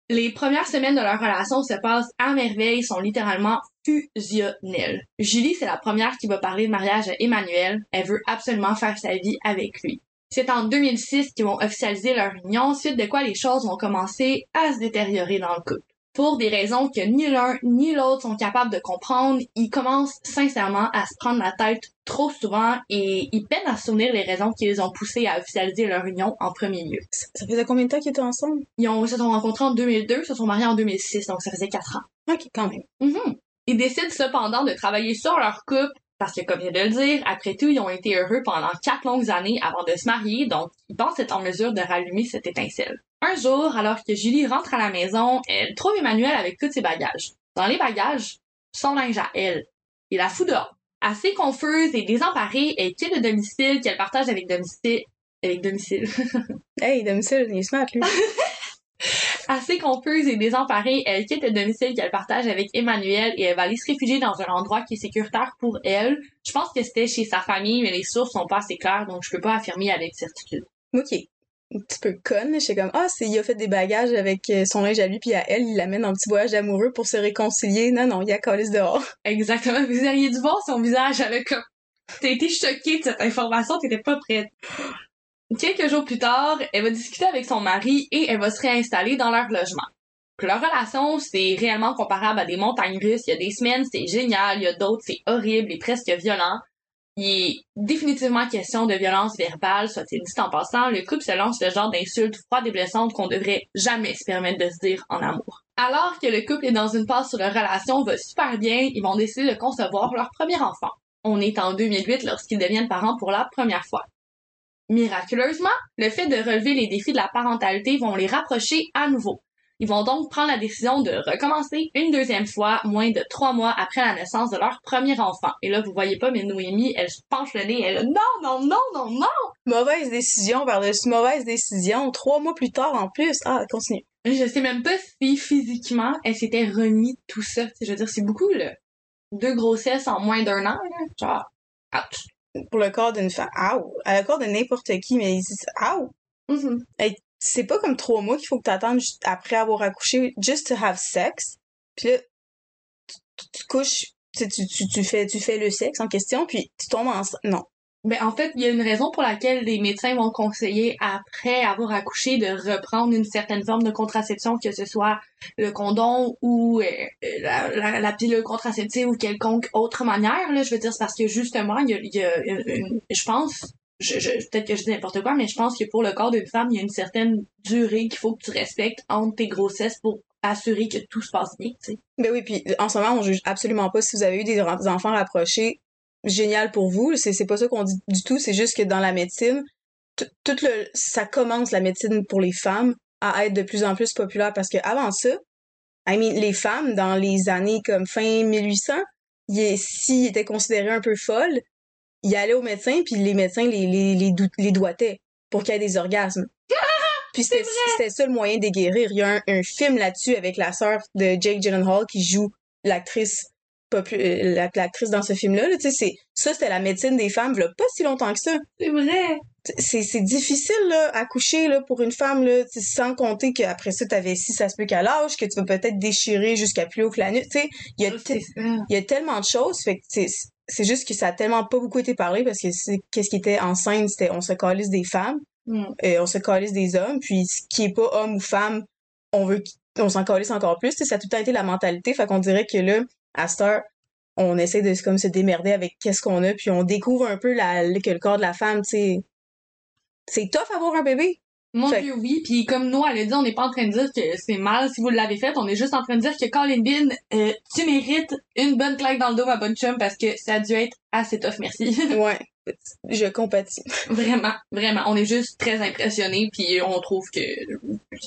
Les premières semaines de leur relation se passent à merveille, sont littéralement fusionnelles. Julie, c'est la première qui va parler de mariage à Emmanuel. Elle veut absolument faire sa vie avec lui. C'est en 2006 qu'ils vont officialiser leur union, suite de quoi les choses vont commencer à se détériorer dans le couple. Pour des raisons que ni l'un ni l'autre sont capables de comprendre, ils commencent sincèrement à se prendre la tête trop souvent et ils peinent à se souvenir les raisons qui les ont poussés à officialiser leur union en premier lieu. Ça faisait combien de temps qu'ils étaient ensemble? Ils ont, se sont rencontrés en 2002, se sont mariés en 2006, donc ça faisait quatre ans. Ok, quand même. Mhm. Ils décident cependant de travailler sur leur couple parce que, comme je viens de le dire, après tout, ils ont été heureux pendant quatre longues années avant de se marier, donc ils pensent être en mesure de rallumer cette étincelle. Un jour, alors que Julie rentre à la maison, elle trouve Emmanuel avec tous ses bagages. Dans les bagages, son linge à elle. Il la fout dehors. Assez confuse et désemparée, elle quitte le domicile qu'elle partage avec domicile. Avec domicile. Hey, domicile, il est smart, lui. Assez confuse et désemparée, elle quitte le domicile qu'elle partage avec Emmanuel et elle va aller se réfugier dans un endroit qui est sécuritaire pour elle. Je pense que c'était chez sa famille, mais les sources sont pas assez claires, donc je peux pas affirmer avec certitude. Est un petit peu conne, j'étais comme, ah, c'est, il a fait des bagages avec euh, son linge à lui, puis à elle, il l'amène en petit voyage amoureux pour se réconcilier. Non, non, il y a Callis dehors. Exactement. Vous auriez dû voir son visage avec comme... T'as été choquée de cette information, t'étais pas prête. Quelques jours plus tard, elle va discuter avec son mari et elle va se réinstaller dans leur logement. Leur relation, c'est réellement comparable à des montagnes russes. Il y a des semaines, c'est génial. Il y a d'autres, c'est horrible et presque violent. Il est définitivement question de violence verbale, soit-il dit en passant. Le couple se lance le genre d'insultes froides et blessantes qu'on devrait jamais se permettre de se dire en amour. Alors que le couple est dans une phase sur leur relation va super bien, ils vont décider de concevoir leur premier enfant. On est en 2008 lorsqu'ils deviennent parents pour la première fois. Miraculeusement, le fait de relever les défis de la parentalité vont les rapprocher à nouveau. Ils vont donc prendre la décision de recommencer une deuxième fois, moins de trois mois après la naissance de leur premier enfant. Et là, vous voyez pas, mais Noémie, elle se penche le nez, elle non, non, non, non, non! Mauvaise décision par-dessus mauvaise décision. Trois mois plus tard en plus. Ah, continue. Je sais même pas si physiquement elle s'était remis tout ça. Je veux dire, c'est beaucoup, là. Deux grossesses en moins d'un an, là. Genre, ouch. Pour le corps d'une femme. Ow! À le corps de n'importe qui, mais ils disent Ow! Mhm. C'est pas comme trois mois qu'il faut que t'attendes juste après avoir accouché just to have sex. Puis là, tu, tu- tu couches, tu, tu, tu, tu fais, tu fais le sexe en question, puis tu tombes enceinte. Non. Ben, en fait, il y a une raison pour laquelle les médecins vont conseiller, après avoir accouché, de reprendre une certaine forme de contraception, que ce soit le condom ou euh, la, la, la pilule contraceptive ou quelconque autre manière. Là, je veux dire, c'est parce que justement, il y a, il y a une- je pense, je, je, peut-être que je dis n'importe quoi, mais je pense que pour le corps d'une femme, il y a une certaine durée qu'il faut que tu respectes entre tes grossesses pour assurer que tout se passe bien, tu sais. Ben oui, puis en ce moment, on juge absolument pas si vous avez eu des enfants rapprochés. Génial pour vous. C'est, pas ça qu'on dit du tout. C'est juste que dans la médecine, tout le, ça commence la médecine pour les femmes à être de plus en plus populaire parce que avant ça, I mean, les femmes dans les années comme fin 1800, ils- s'ils étaient considérés un peu folles, ils allaient au médecin puis les médecins les, les, les, les doigtaient pour qu'il y ait des orgasmes. Puis c'était, c'était ça le moyen de guérir. Il y a un, un film là-dessus avec la sœur de Jake Gyllenhaal qui joue l'actrice euh, la- l'actrice dans ce film-là. là, tu sais, c'est ça, c'était la médecine des femmes, là, pas si longtemps que ça. C'est vrai. C'est, c'est difficile là, à coucher là, pour une femme, là, tu sans compter qu'après ça, t'avais si ça se peut qu'à l'âge, que tu vas peut-être déchirer jusqu'à plus haut que la nuit. Tu sais, il y a il y a tellement de choses, fait que c'est juste que ça a tellement pas beaucoup été parlé parce que c'est qu'est-ce qui était enceinte, c'était on se calisse des femmes, Mm. euh, on se calisse des hommes, puis ce qui est pas homme ou femme, on veut on s'en calisse encore plus, ça a tout le temps été la mentalité, fait qu'on dirait que là, à cette heure, on essaie de comme se démerder avec qu'est-ce qu'on a, puis on découvre un peu la, que le corps de la femme, tu sais, c'est tough avoir un bébé. Mon Dieu, oui. Puis comme nous, elle a dit, on n'est pas en train de dire que c'est mal si vous l'avez fait. On est juste en train de dire que Colin Bean, euh, tu mérites une bonne claque dans le dos, ma bonne chum, parce que ça a dû être assez tough, merci. Ouais, je compatis. vraiment, vraiment. On est juste très impressionnés, puis on trouve que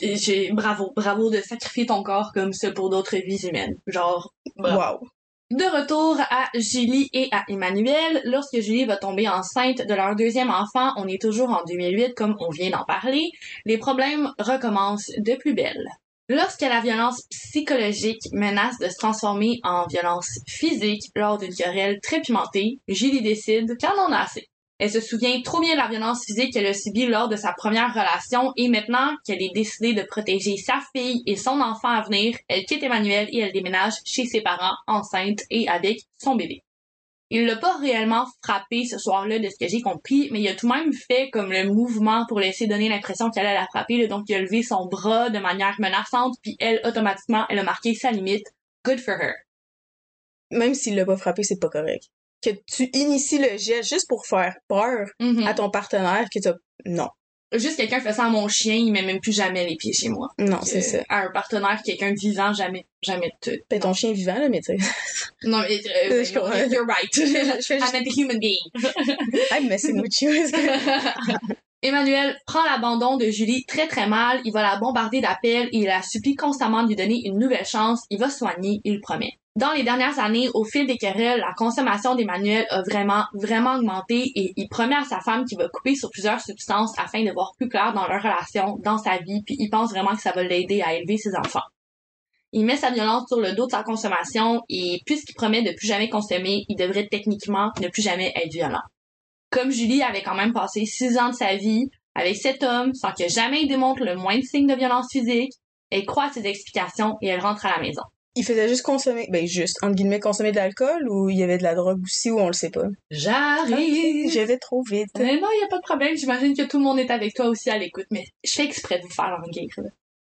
j'ai bravo, bravo de sacrifier ton corps comme ça pour d'autres vies humaines. Genre, bravo. Wow. De retour à Julie et à Emmanuel, lorsque Julie va tomber enceinte de leur deuxième enfant, on est toujours en 2008 comme on vient d'en parler, les problèmes recommencent de plus belle. Lorsque la violence psychologique menace de se transformer en violence physique lors d'une querelle très pimentée, Julie décide qu'elle en a assez. Elle se souvient trop bien de la violence physique qu'elle a subie lors de sa première relation et maintenant qu'elle est décidée de protéger sa fille et son enfant à venir, elle quitte Emmanuel et elle déménage chez ses parents, enceinte et avec son bébé. Il l'a pas réellement frappé ce soir-là de ce que j'ai compris, mais il a tout de même fait comme le mouvement pour laisser donner l'impression qu'elle allait la frapper, donc il a levé son bras de manière menaçante, puis elle, automatiquement, elle a marqué sa limite. Good for her. Même s'il l'a pas frappé, c'est pas correct. Que tu inities le geste juste pour faire peur Mhm. à ton partenaire que t'as... Non. Juste quelqu'un fait ça à mon chien, il met même plus jamais les pieds chez moi. Non, c'est ça. À un partenaire, quelqu'un vivant, jamais, jamais de Ben, ton chien vivant, là, mais tu sais. Non, mais, euh, Euh, je comprends. you're right. Je fais I juste... meant a human being. I'm messing with you. Emmanuel prend l'abandon de Julie très très mal, il va la bombarder d'appels et il la supplie constamment de lui donner une nouvelle chance, il va soigner, il le promet. Dans les dernières années, au fil des querelles, la consommation d'Emmanuel a vraiment, vraiment augmenté et il promet à sa femme qu'il va couper sur plusieurs substances afin de voir plus clair dans leur relation, dans sa vie, puis il pense vraiment que ça va l'aider à élever ses enfants. Il met sa violence sur le dos de sa consommation et puisqu'il promet de plus jamais consommer, il devrait techniquement ne plus jamais être violent. Comme Julie avait quand même passé six ans de sa vie avec cet homme sans que jamais il démontre le moindre signe de violence physique, elle croit à ses explications et elle rentre à la maison. Il faisait juste consommer, ben juste, entre guillemets, consommer de l'alcool ou il y avait de la drogue aussi ou on le sait pas? J'arrive! J'avais trop vite. Mais non, il a pas de problème. J'imagine que tout le monde est avec toi aussi à l'écoute, mais je fais exprès de vous faire languir.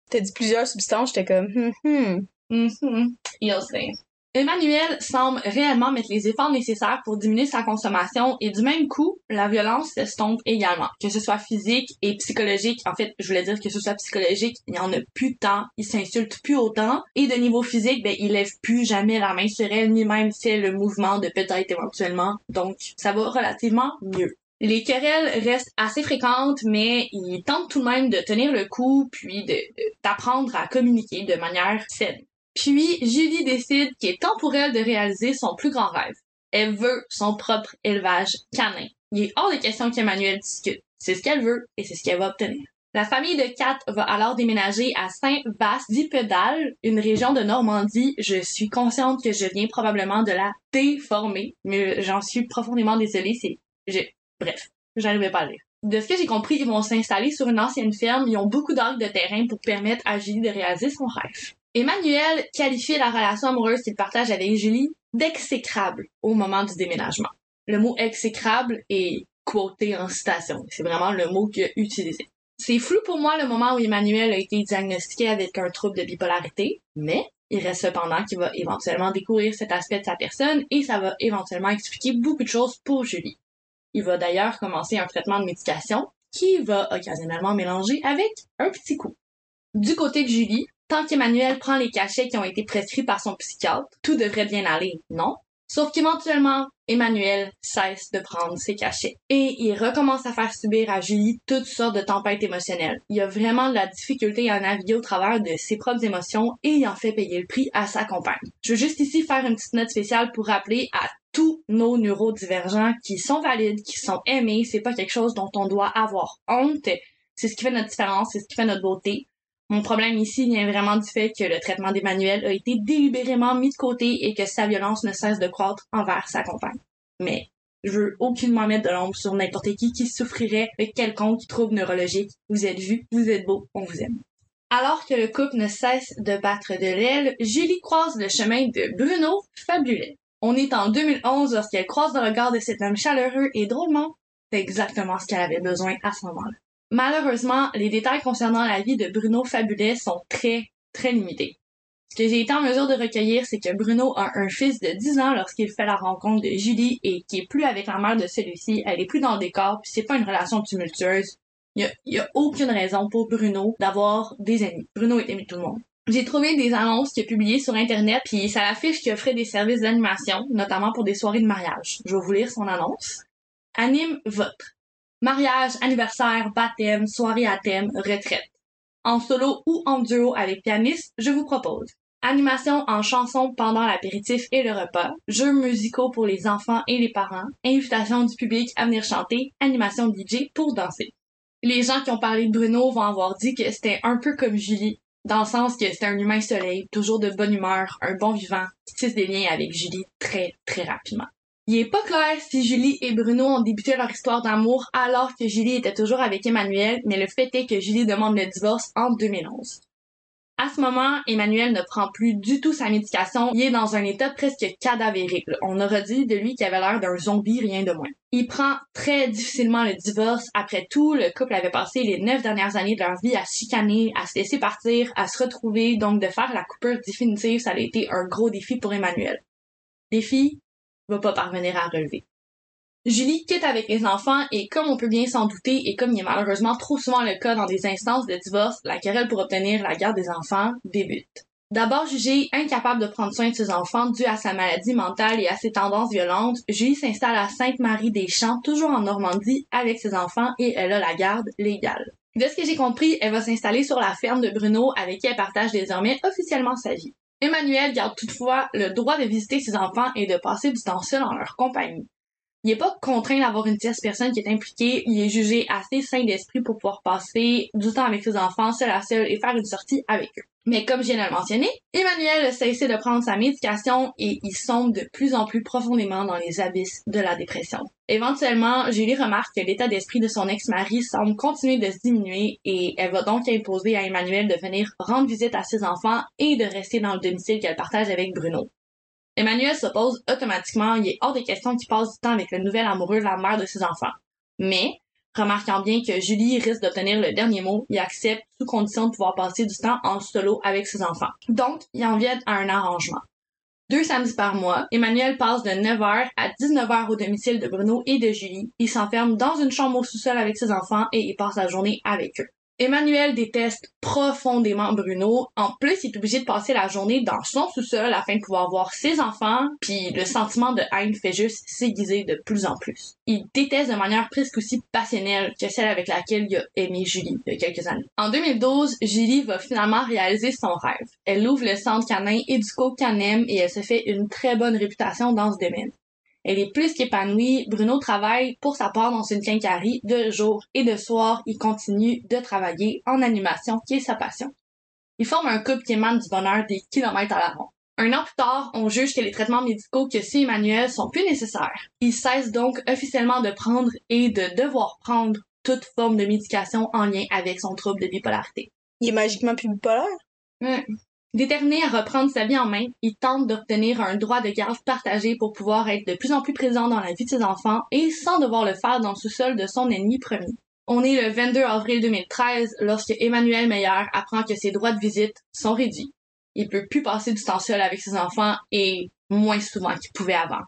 T'as dit plusieurs substances, j'étais comme, hum, hum. Mhm. You'll see. Emmanuel semble réellement mettre les efforts nécessaires pour diminuer sa consommation et du même coup, la violence s'estompe également. Que ce soit physique et psychologique, en fait, je voulais dire que ce soit psychologique, il y en a plus tant, il s'insulte plus autant. Et de niveau physique, ben, il lève plus jamais la main sur elle, ni même fait le mouvement de peut-être éventuellement. Donc, ça va relativement mieux. Les querelles restent assez fréquentes, mais il tente tout de même de tenir le coup, puis d'apprendre à communiquer de manière saine. Puis, Julie décide qu'il est temps pour elle de réaliser son plus grand rêve. Elle veut son propre élevage canin. Il est hors de question qu'Emmanuel discute. C'est ce qu'elle veut et c'est ce qu'elle va obtenir. La famille de Kat va alors déménager à Saint-Bas-d'Ipedal, une région de Normandie. Je suis consciente que je viens probablement de la déformer, mais j'en suis profondément désolée. C'est, je... bref, j'arrivais pas à lire. De ce que j'ai compris, ils vont s'installer sur une ancienne ferme. Ils ont beaucoup d'arcs de terrain pour permettre à Julie de réaliser son rêve. Emmanuel qualifie la relation amoureuse qu'il partage avec Julie d'exécrable au moment du déménagement. Le mot exécrable est quoté en citation. C'est vraiment le mot qu'il a utilisé. C'est flou pour moi le moment où Emmanuel a été diagnostiqué avec un trouble de bipolarité, mais il reste cependant qu'il va éventuellement découvrir cet aspect de sa personne et ça va éventuellement expliquer beaucoup de choses pour Julie. Il va d'ailleurs commencer un traitement de médication qui va occasionnellement mélanger avec un petit coup. Du côté de Julie, Tant qu'Emmanuel prend les cachets qui ont été prescrits par son psychiatre, tout devrait bien aller, non? Sauf qu'éventuellement, Emmanuel cesse de prendre ses cachets. Et il recommence à faire subir à Julie toutes sortes de tempêtes émotionnelles. Il a vraiment de la difficulté à naviguer au travers de ses propres émotions et il en fait payer le prix à sa compagne. Je veux juste ici faire une petite note spéciale pour rappeler à tous nos neurodivergents qui sont valides, qui sont aimés, c'est pas quelque chose dont on doit avoir honte. C'est ce qui fait notre différence, c'est ce qui fait notre beauté. Mon problème ici vient vraiment du fait que le traitement d'Emmanuel a été délibérément mis de côté et que sa violence ne cesse de croître envers sa compagne. Mais je veux aucunement mettre de l'ombre sur n'importe qui qui souffrirait de quelconque trouble neurologique. Vous êtes vu, vous êtes beau, on vous aime. Alors que le couple ne cesse de battre de l'aile, Julie croise le chemin de Bruno Fabulet. On est en 2011 lorsqu'elle croise le regard de cet homme chaleureux et drôlement, c'est exactement ce qu'elle avait besoin à ce moment-là. Malheureusement, les détails concernant la vie de Bruno Fabulet sont très, très limités. Ce que j'ai été en mesure de recueillir, c'est que Bruno a un fils de 10 ans lorsqu'il fait la rencontre de Julie et qui est plus avec la mère de celui-ci. Elle est plus dans le décor, puis c'est pas une relation tumultueuse. Il y a, aucune raison pour Bruno d'avoir des amis. Bruno est aimé de tout le monde. J'ai trouvé des annonces qu'il a publiées sur Internet, puis ça affiche qu'il offrait des services d'animation, notamment pour des soirées de mariage. Je vais vous lire son annonce. Anime votre mariage, anniversaire, baptême, soirée à thème, retraite. En solo ou en duo avec pianiste, je vous propose animation en chanson pendant l'apéritif et le repas, jeux musicaux pour les enfants et les parents, invitation du public à venir chanter, animation DJ pour danser. Les gens qui ont parlé de Bruno vont avoir dit que c'était un peu comme Julie, dans le sens que c'était un humain soleil, toujours de bonne humeur, un bon vivant, qui tisse des liens avec Julie très très rapidement. Il est pas clair si Julie et Bruno ont débuté leur histoire d'amour alors que Julie était toujours avec Emmanuel, mais le fait est que Julie demande le divorce en 2011. À ce moment, Emmanuel ne prend plus du tout sa médication. Il est dans un état presque cadavérique. On aurait dit de lui qu'il avait l'air d'un zombie, rien de moins. Il prend très difficilement le divorce. Après tout, le couple avait passé les neuf dernières années de leur vie à chicaner, à se laisser partir, à se retrouver. Donc, de faire la coupure définitive, ça a été un gros défi pour Emmanuel. Défi pas parvenir à relever. Julie quitte avec les enfants et comme on peut bien s'en douter et comme il est malheureusement trop souvent le cas dans des instances de divorce, la querelle pour obtenir la garde des enfants débute. D'abord jugée incapable de prendre soin de ses enfants dû à sa maladie mentale et à ses tendances violentes, Julie s'installe à Sainte-Marie-des-Champs, toujours en Normandie, avec ses enfants et elle a la garde légale. De ce que j'ai compris, elle va s'installer sur la ferme de Bruno avec qui elle partage désormais officiellement sa vie. Emmanuel garde toutefois le droit de visiter ses enfants et de passer du temps seul en leur compagnie. Il n'est pas contraint d'avoir une tierce personne qui est impliquée, il est jugé assez sain d'esprit pour pouvoir passer du temps avec ses enfants seul à seul et faire une sortie avec eux. Mais comme je viens de le mentionner, Emmanuel a cessé de prendre sa médication et il sombre de plus en plus profondément dans les abysses de la dépression. Éventuellement, Julie remarque que l'état d'esprit de son ex-mari semble continuer de se diminuer et elle va donc imposer à Emmanuel de venir rendre visite à ses enfants et de rester dans le domicile qu'elle partage avec Bruno. Emmanuel s'oppose automatiquement, il est hors des questions qu'il passe du temps avec le nouvel amoureux la mère de ses enfants. Mais, Remarquant bien que Julie risque d'obtenir le dernier mot, il accepte sous condition de pouvoir passer du temps en solo avec ses enfants. Donc, il en vient à un arrangement. Deux samedis par mois, Emmanuel passe de 9h à 19h au domicile de Bruno et de Julie. Il s'enferme dans une chambre au sous-sol avec ses enfants et il passe la journée avec eux. Emmanuel déteste profondément Bruno. En plus, il est obligé de passer la journée dans son sous-sol afin de pouvoir voir ses enfants, puis le sentiment de haine fait juste s'aiguiser de plus en plus. Il déteste de manière presque aussi passionnelle que celle avec laquelle il a aimé Julie il y a quelques années. En 2012, Julie va finalement réaliser son rêve. Elle ouvre le centre canin Educo Canem et elle se fait une très bonne réputation dans ce domaine. Elle est plus qu'épanouie. Bruno travaille pour sa part dans une quincaillerie de jour et de soir. Il continue de travailler en animation, qui est sa passion. Ils forment un couple qui émane du bonheur des kilomètres à la ronde. Un an plus tard, on juge que les traitements médicaux que suit Emmanuel sont plus nécessaires. Il cesse donc officiellement de prendre et de devoir prendre toute forme de médication en lien avec son trouble de bipolarité. Il est magiquement plus bipolaire? Déterminé à reprendre sa vie en main, il tente d'obtenir un droit de garde partagé pour pouvoir être de plus en plus présent dans la vie de ses enfants et sans devoir le faire dans le sous-sol de son ennemi premier. On est le 22 avril 2013 lorsque Emmanuel Meyer apprend que ses droits de visite sont réduits. Il peut plus passer du temps seul avec ses enfants et moins souvent qu'il pouvait avant.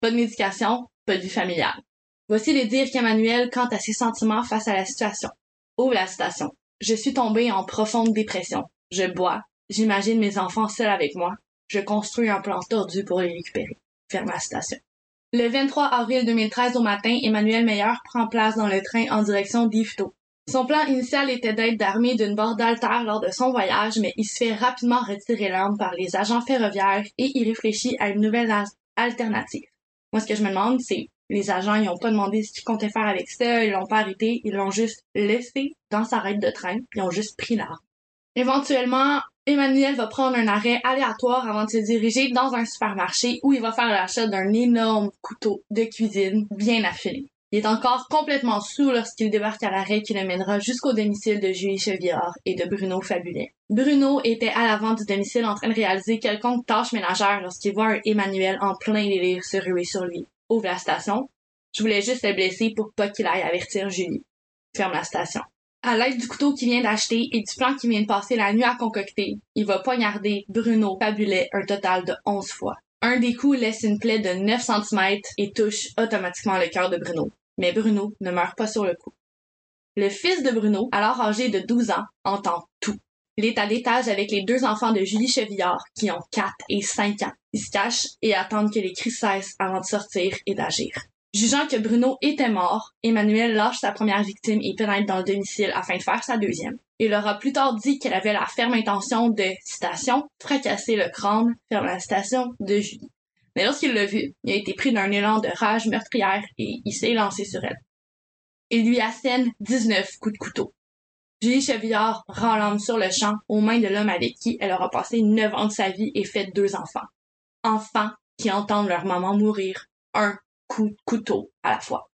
Pas de médication, pas de vie familiale. Voici les dires qu'Emmanuel quant à ses sentiments face à la situation. Ouvre la citation. Je suis tombé en profonde dépression. Je bois, J'imagine mes enfants seuls avec moi. Je construis un plan tordu pour les récupérer. Ferme la citation. Le 23 avril 2013 au matin, Emmanuel Meyer prend place dans le train en direction d'Ifto. Son plan initial était d'être armé d'une barre d'altère lors de son voyage, mais il se fait rapidement retirer l'arme par les agents ferroviaires et il réfléchit à une nouvelle alternative. Moi, ce que je me demande, c'est les agents, ils ont pas demandé ce qu'ils comptaient faire avec ça, ils l'ont pas arrêté, ils l'ont juste laissé dans sa raide de train, ils ont juste pris l'arme. Éventuellement, Emmanuel va prendre un arrêt aléatoire avant de se diriger dans un supermarché où il va faire l'achat d'un énorme couteau de cuisine bien affilé. Il est encore complètement sous lorsqu'il débarque à l'arrêt qui le mènera jusqu'au domicile de Julie Chevillard et de Bruno Fabulet. Bruno était à l'avant du domicile en train de réaliser quelconque tâche ménagère lorsqu'il voit un Emmanuel en plein délire se ruer sur lui. Ouvre la station. Je voulais juste le blesser pour pas qu'il aille avertir Julie. Ferme la station. À l'aide du couteau qu'il vient d'acheter et du plan qu'il vient de passer la nuit à concocter, il va poignarder Bruno Fabulet un total de 11 fois. Un des coups laisse une plaie de 9 cm et touche automatiquement le cœur de Bruno. Mais Bruno ne meurt pas sur le coup. Le fils de Bruno, alors âgé de 12 ans, entend tout. Il est à l'étage avec les deux enfants de Julie Chevillard, qui ont 4 et 5 ans. Ils se cachent et attendent que les cris cessent avant de sortir et d'agir. Jugeant que Bruno était mort, Emmanuel lâche sa première victime et pénètre dans le domicile afin de faire sa deuxième. Il aura plus tard dit qu'elle avait la ferme intention de, citation, fracasser le crâne, ferme la citation, de Julie. Mais lorsqu'il l'a vu, il a été pris d'un élan de rage meurtrière et il s'est lancé sur elle. Il lui assène 19 coups de couteau. Julie Chevillard rend l'âme sur le champ aux mains de l'homme avec qui elle aura passé 9 ans de sa vie et fait deux enfants. Enfants qui entendent leur maman mourir, un couteau à la fois.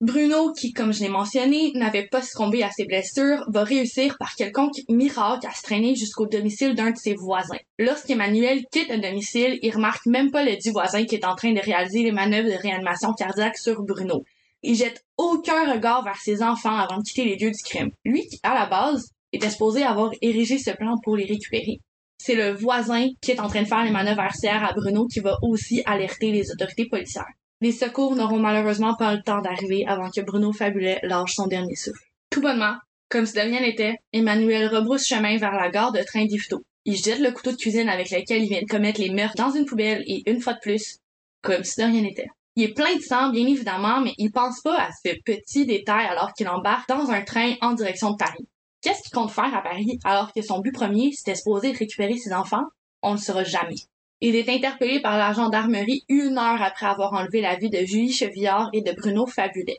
Bruno, qui, comme je l'ai mentionné, n'avait pas succombé à ses blessures, va réussir par quelconque miracle à se traîner jusqu'au domicile d'un de ses voisins. Lorsqu'Emmanuel quitte le domicile, il remarque même pas le dit voisin qui est en train de réaliser les manœuvres de réanimation cardiaque sur Bruno. Il jette aucun regard vers ses enfants avant de quitter les lieux du crime. Lui, qui, à la base, était supposé avoir érigé ce plan pour les récupérer. C'est le voisin qui est en train de faire les manœuvres RCR à Bruno qui va aussi alerter les autorités policières. Les secours n'auront malheureusement pas le temps d'arriver avant que Bruno Fabulet lâche son dernier souffle. Tout bonnement, comme si de rien n'était, Emmanuel rebrousse chemin vers la gare de train d'Ifto. Il jette le couteau de cuisine avec lequel il vient de commettre les meurtres dans une poubelle et une fois de plus, comme si de rien n'était. Il est plein de sang, bien évidemment, mais il pense pas à ce petit détail alors qu'il embarque dans un train en direction de Paris. Qu'est-ce qu'il compte faire à Paris alors que son but premier, c'était supposé récupérer ses enfants? On ne saura jamais. Il est interpellé par la gendarmerie une heure après avoir enlevé la vie de Julie Chevillard et de Bruno Fabulet.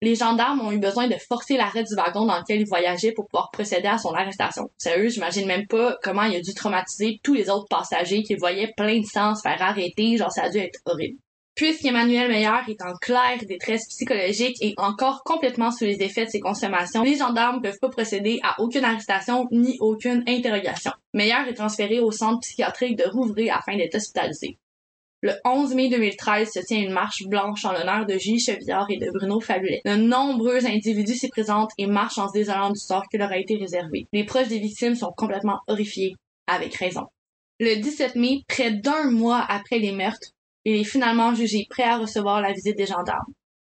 Les gendarmes ont eu besoin de forcer l'arrêt du wagon dans lequel il voyageait pour pouvoir procéder à son arrestation. Sérieux, j'imagine même pas comment il a dû traumatiser tous les autres passagers qui voyaient plein de sang faire arrêter, genre ça a dû être horrible. Puisqu'Emmanuel Meyer est en claire détresse psychologique et encore complètement sous les effets de ses consommations, les gendarmes ne peuvent pas procéder à aucune arrestation ni aucune interrogation. Meyer est transféré au centre psychiatrique de Rouvray afin d'être hospitalisé. Le 11 mai 2013 se tient une marche blanche en l'honneur de Gilles Chevillard et de Bruno Fabulet. De nombreux individus s'y présentent et marchent en se désolant du sort qui leur a été réservé. Les proches des victimes sont complètement horrifiés, avec raison. Le 17 mai, près d'un mois après les meurtres, il est finalement jugé prêt à recevoir la visite des gendarmes.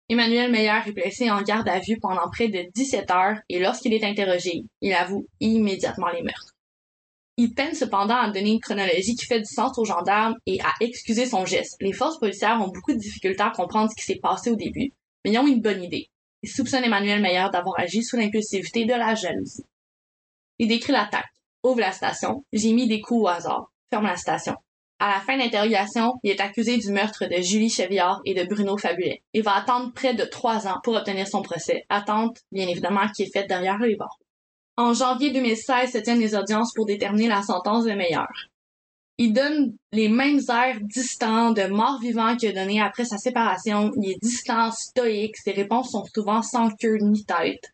Emmanuel Meyer est placé en garde à vue pendant près de 17 heures et lorsqu'il est interrogé, il avoue immédiatement les meurtres. Il peine cependant à donner une chronologie qui fait du sens aux gendarmes et à excuser son geste. Les forces policières ont beaucoup de difficultés à comprendre ce qui s'est passé au début, mais ils ont une bonne idée. Ils soupçonnent Emmanuel Meyer d'avoir agi sous l'impulsivité de la jalousie. Il décrit l'attaque. Ouvre la station. J'ai mis des coups au hasard. Ferme la station. À la fin de l'interrogation, il est accusé du meurtre de Julie Chevillard et de Bruno Fabulet. Il va attendre près de trois ans pour obtenir son procès. Attente, bien évidemment, qui est faite derrière les barreaux. En janvier 2016 se tiennent les audiences pour déterminer la sentence de meilleur. Il donne les mêmes airs distants de mort-vivant qu'il a donné après sa séparation. Il est distant, stoïque, ses réponses sont souvent sans queue ni tête.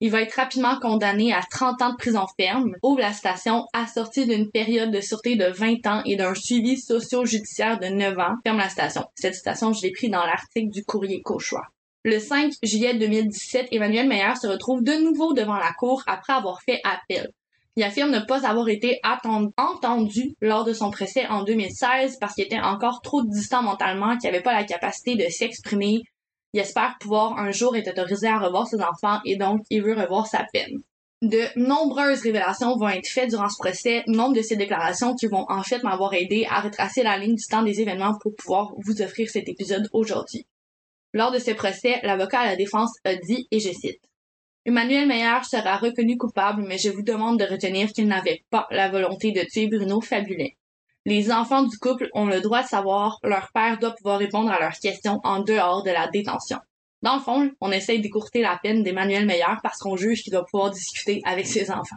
Il va être rapidement condamné à 30 ans de prison ferme, ouvre la station, assorti d'une période de sûreté de 20 ans et d'un suivi socio-judiciaire de 9 ans, ferme la station. Cette citation, je l'ai pris dans l'article du courrier Cauchois. Le 5 juillet 2017, Emmanuel Meyer se retrouve de nouveau devant la cour après avoir fait appel. Il affirme ne pas avoir été entendu lors de son procès en 2016 parce qu'il était encore trop distant mentalement, qu'il n'avait pas la capacité de s'exprimer, il espère pouvoir un jour être autorisé à revoir ses enfants et donc il veut revoir sa peine. De nombreuses révélations vont être faites durant ce procès, nombre de ces déclarations qui vont en fait m'avoir aidé à retracer la ligne du temps des événements pour pouvoir vous offrir cet épisode aujourd'hui. Lors de ce procès, l'avocat à la défense a dit, et je cite, Emmanuel Meyer sera reconnu coupable, mais je vous demande de retenir qu'il n'avait pas la volonté de tuer Bruno Fabulet. Les enfants du couple ont le droit de savoir, leur père doit pouvoir répondre à leurs questions en dehors de la détention. Dans le fond, on essaye d'écourter la peine d'Emmanuel Meyer parce qu'on juge qu'il doit pouvoir discuter avec ses enfants.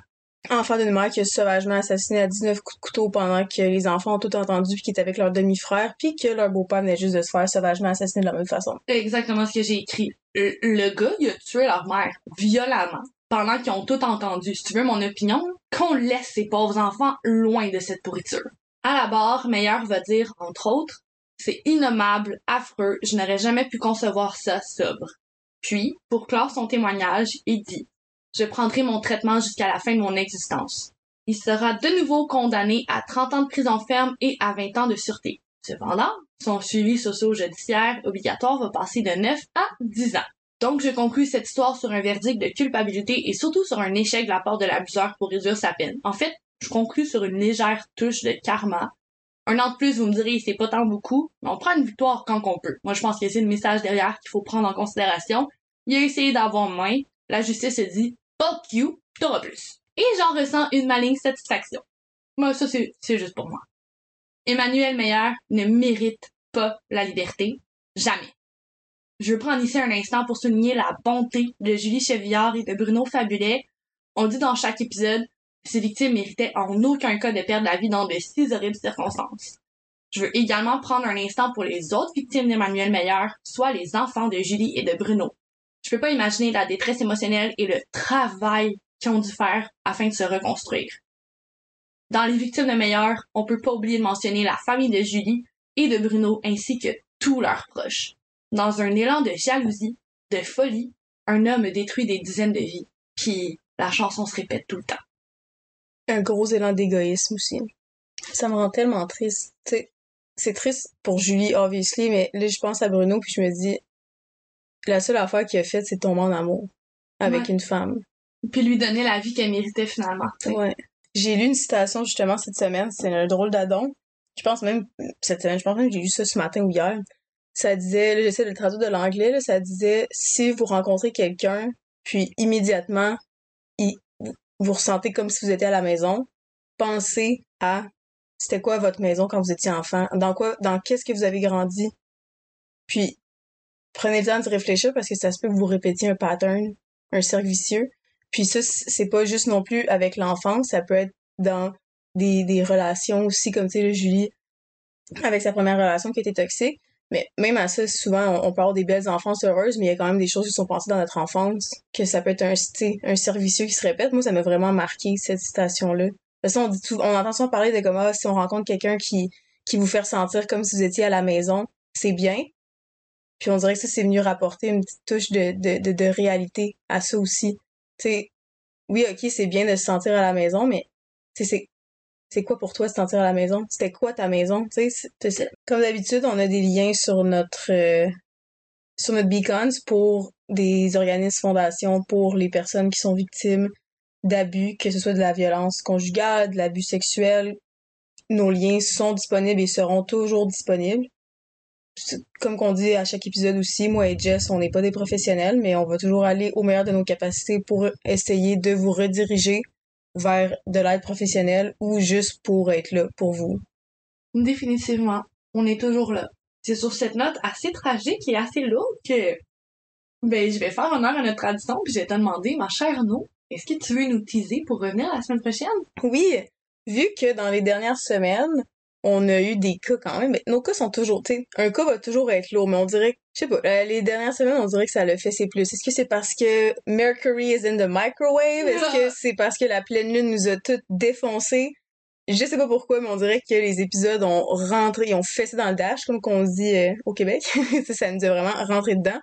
Enfant d'une mère qui a sauvagement assassiné à 19 coups de couteau pendant que les enfants ont tout entendu puis qui est avec leur demi-frère puis que leur beau-père venait juste de se faire sauvagement assassiner de la même façon. Exactement ce que j'ai écrit. Le, le gars, il a tué leur mère violemment pendant qu'ils ont tout entendu. Si tu veux mon opinion, qu'on laisse ces pauvres enfants loin de cette pourriture. À la barre, Meilleur va dire, entre autres, c'est innommable, affreux, je n'aurais jamais pu concevoir ça sobre. Puis, pour clore son témoignage, il dit, je prendrai mon traitement jusqu'à la fin de mon existence. Il sera de nouveau condamné à 30 ans de prison ferme et à 20 ans de sûreté. Cependant, son suivi socio-judiciaire obligatoire va passer de 9 à 10 ans. Donc, je conclus cette histoire sur un verdict de culpabilité et surtout sur un échec de la part de l'abuseur pour réduire sa peine. En fait, je conclus sur une légère touche de karma. Un an de plus, vous me direz, c'est pas tant beaucoup, mais on prend une victoire quand on peut. Moi, je pense que c'est le message derrière qu'il faut prendre en considération. Il a essayé d'avoir moins. La justice se dit, fuck you, t'auras plus. Et j'en ressens une maligne satisfaction. Moi, ça, c'est juste pour moi. Emmanuel Meyer ne mérite pas la liberté. Jamais. Je veux prendre ici un instant pour souligner la bonté de Julie Chevillard et de Bruno Fabulet. On dit dans chaque épisode, ces victimes méritaient en aucun cas de perdre la vie dans de si horribles circonstances. Je veux également prendre un instant pour les autres victimes d'Emmanuel Meyer, soit les enfants de Julie et de Bruno. Je peux pas imaginer la détresse émotionnelle et le travail qu'ils ont dû faire afin de se reconstruire. Dans les victimes de Meyer, on peut pas oublier de mentionner la famille de Julie et de Bruno ainsi que tous leurs proches. Dans un élan de jalousie, de folie, un homme détruit des dizaines de vies. Puis la chanson se répète tout le temps un gros élan d'égoïsme aussi. Ça me rend tellement triste. c'est triste pour Julie, obviously, mais là, je pense à Bruno, puis je me dis, la seule affaire qu'il a faite, c'est tomber en amour avec une femme. Puis lui donner la vie qu'elle méritait finalement. Ouais. J'ai lu une citation justement cette semaine, c'est un drôle d'adon. Je pense même, cette semaine, je pense même que j'ai lu ça ce matin ou hier. Ça disait, là, j'essaie de le traduire de l'anglais, ça disait, si vous rencontrez quelqu'un, puis immédiatement, il, vous ressentez comme si vous étiez à la maison, pensez à c'était quoi votre maison quand vous étiez enfant, dans quoi, dans qu'est-ce que vous avez grandi. Puis, prenez le temps de réfléchir parce que ça se peut que vous répétiez un pattern, un cercle vicieux. Puis ça, c'est pas juste non plus avec l'enfance, ça peut être dans des, des relations aussi, comme tu sais, Julie, avec sa première relation qui était toxique. Mais même à ça, souvent, on, parle des belles enfances heureuses, mais il y a quand même des choses qui sont passées dans notre enfance, que ça peut être un, un servicieux qui se répète. Moi, ça m'a vraiment marqué, cette citation-là. Parce on, dit on entend souvent parler de comment si on rencontre quelqu'un qui, qui vous fait ressentir comme si vous étiez à la maison, c'est bien. Puis on dirait que ça, c'est venu rapporter une petite touche de, de, de, réalité à ça aussi. Tu sais, oui, ok, c'est bien de se sentir à la maison, mais c'est c'est quoi pour toi se sentir à la maison? C'était quoi ta maison? Comme d'habitude, on a des liens sur notre euh, sur notre beacons pour des organismes fondations pour les personnes qui sont victimes d'abus, que ce soit de la violence conjugale, de l'abus sexuel. Nos liens sont disponibles et seront toujours disponibles. Comme qu'on dit à chaque épisode aussi, moi et Jess, on n'est pas des professionnels, mais on va toujours aller au meilleur de nos capacités pour essayer de vous rediriger vers de l'aide professionnelle ou juste pour être là pour vous? Définitivement, on est toujours là. C'est sur cette note assez tragique et assez lourde que ben je vais faire honneur à notre tradition puis je vais te demander, ma chère No, est-ce que tu veux nous teaser pour revenir la semaine prochaine? Oui, vu que dans les dernières semaines, on a eu des cas quand même. Mais nos cas sont toujours, tu sais, un cas va toujours être lourd, mais on dirait, je sais pas, euh, les dernières semaines, on dirait que ça le fait c'est plus. Est-ce que c'est parce que Mercury is in the microwave? Est-ce que c'est parce que la pleine lune nous a toutes défoncées? Je sais pas pourquoi, mais on dirait que les épisodes ont rentré, ils ont fessé dans le dash, comme qu'on dit euh, au Québec. ça nous a vraiment rentré dedans.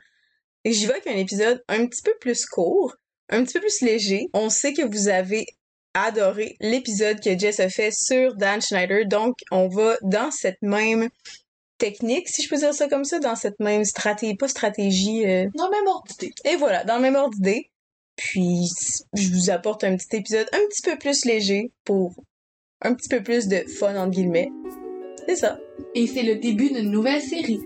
Et j'y vais avec un épisode un petit peu plus court, un petit peu plus léger. On sait que vous avez adoré l'épisode que Jess a fait sur Dan Schneider, donc on va dans cette même technique, si je peux dire ça comme ça, dans cette même stratégie, pas stratégie. Euh... Dans le même ordre d'idée. Et voilà, dans le même ordre d'idée. Puis, je vous apporte un petit épisode un petit peu plus léger pour un petit peu plus de fun, entre guillemets. C'est ça. Et c'est le début d'une nouvelle série.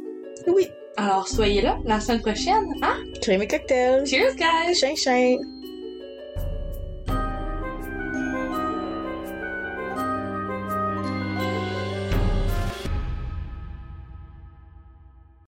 Oui. Alors, soyez là la semaine prochaine, hein? Créer mes cocktails. Cheers, guys! Chien, chien.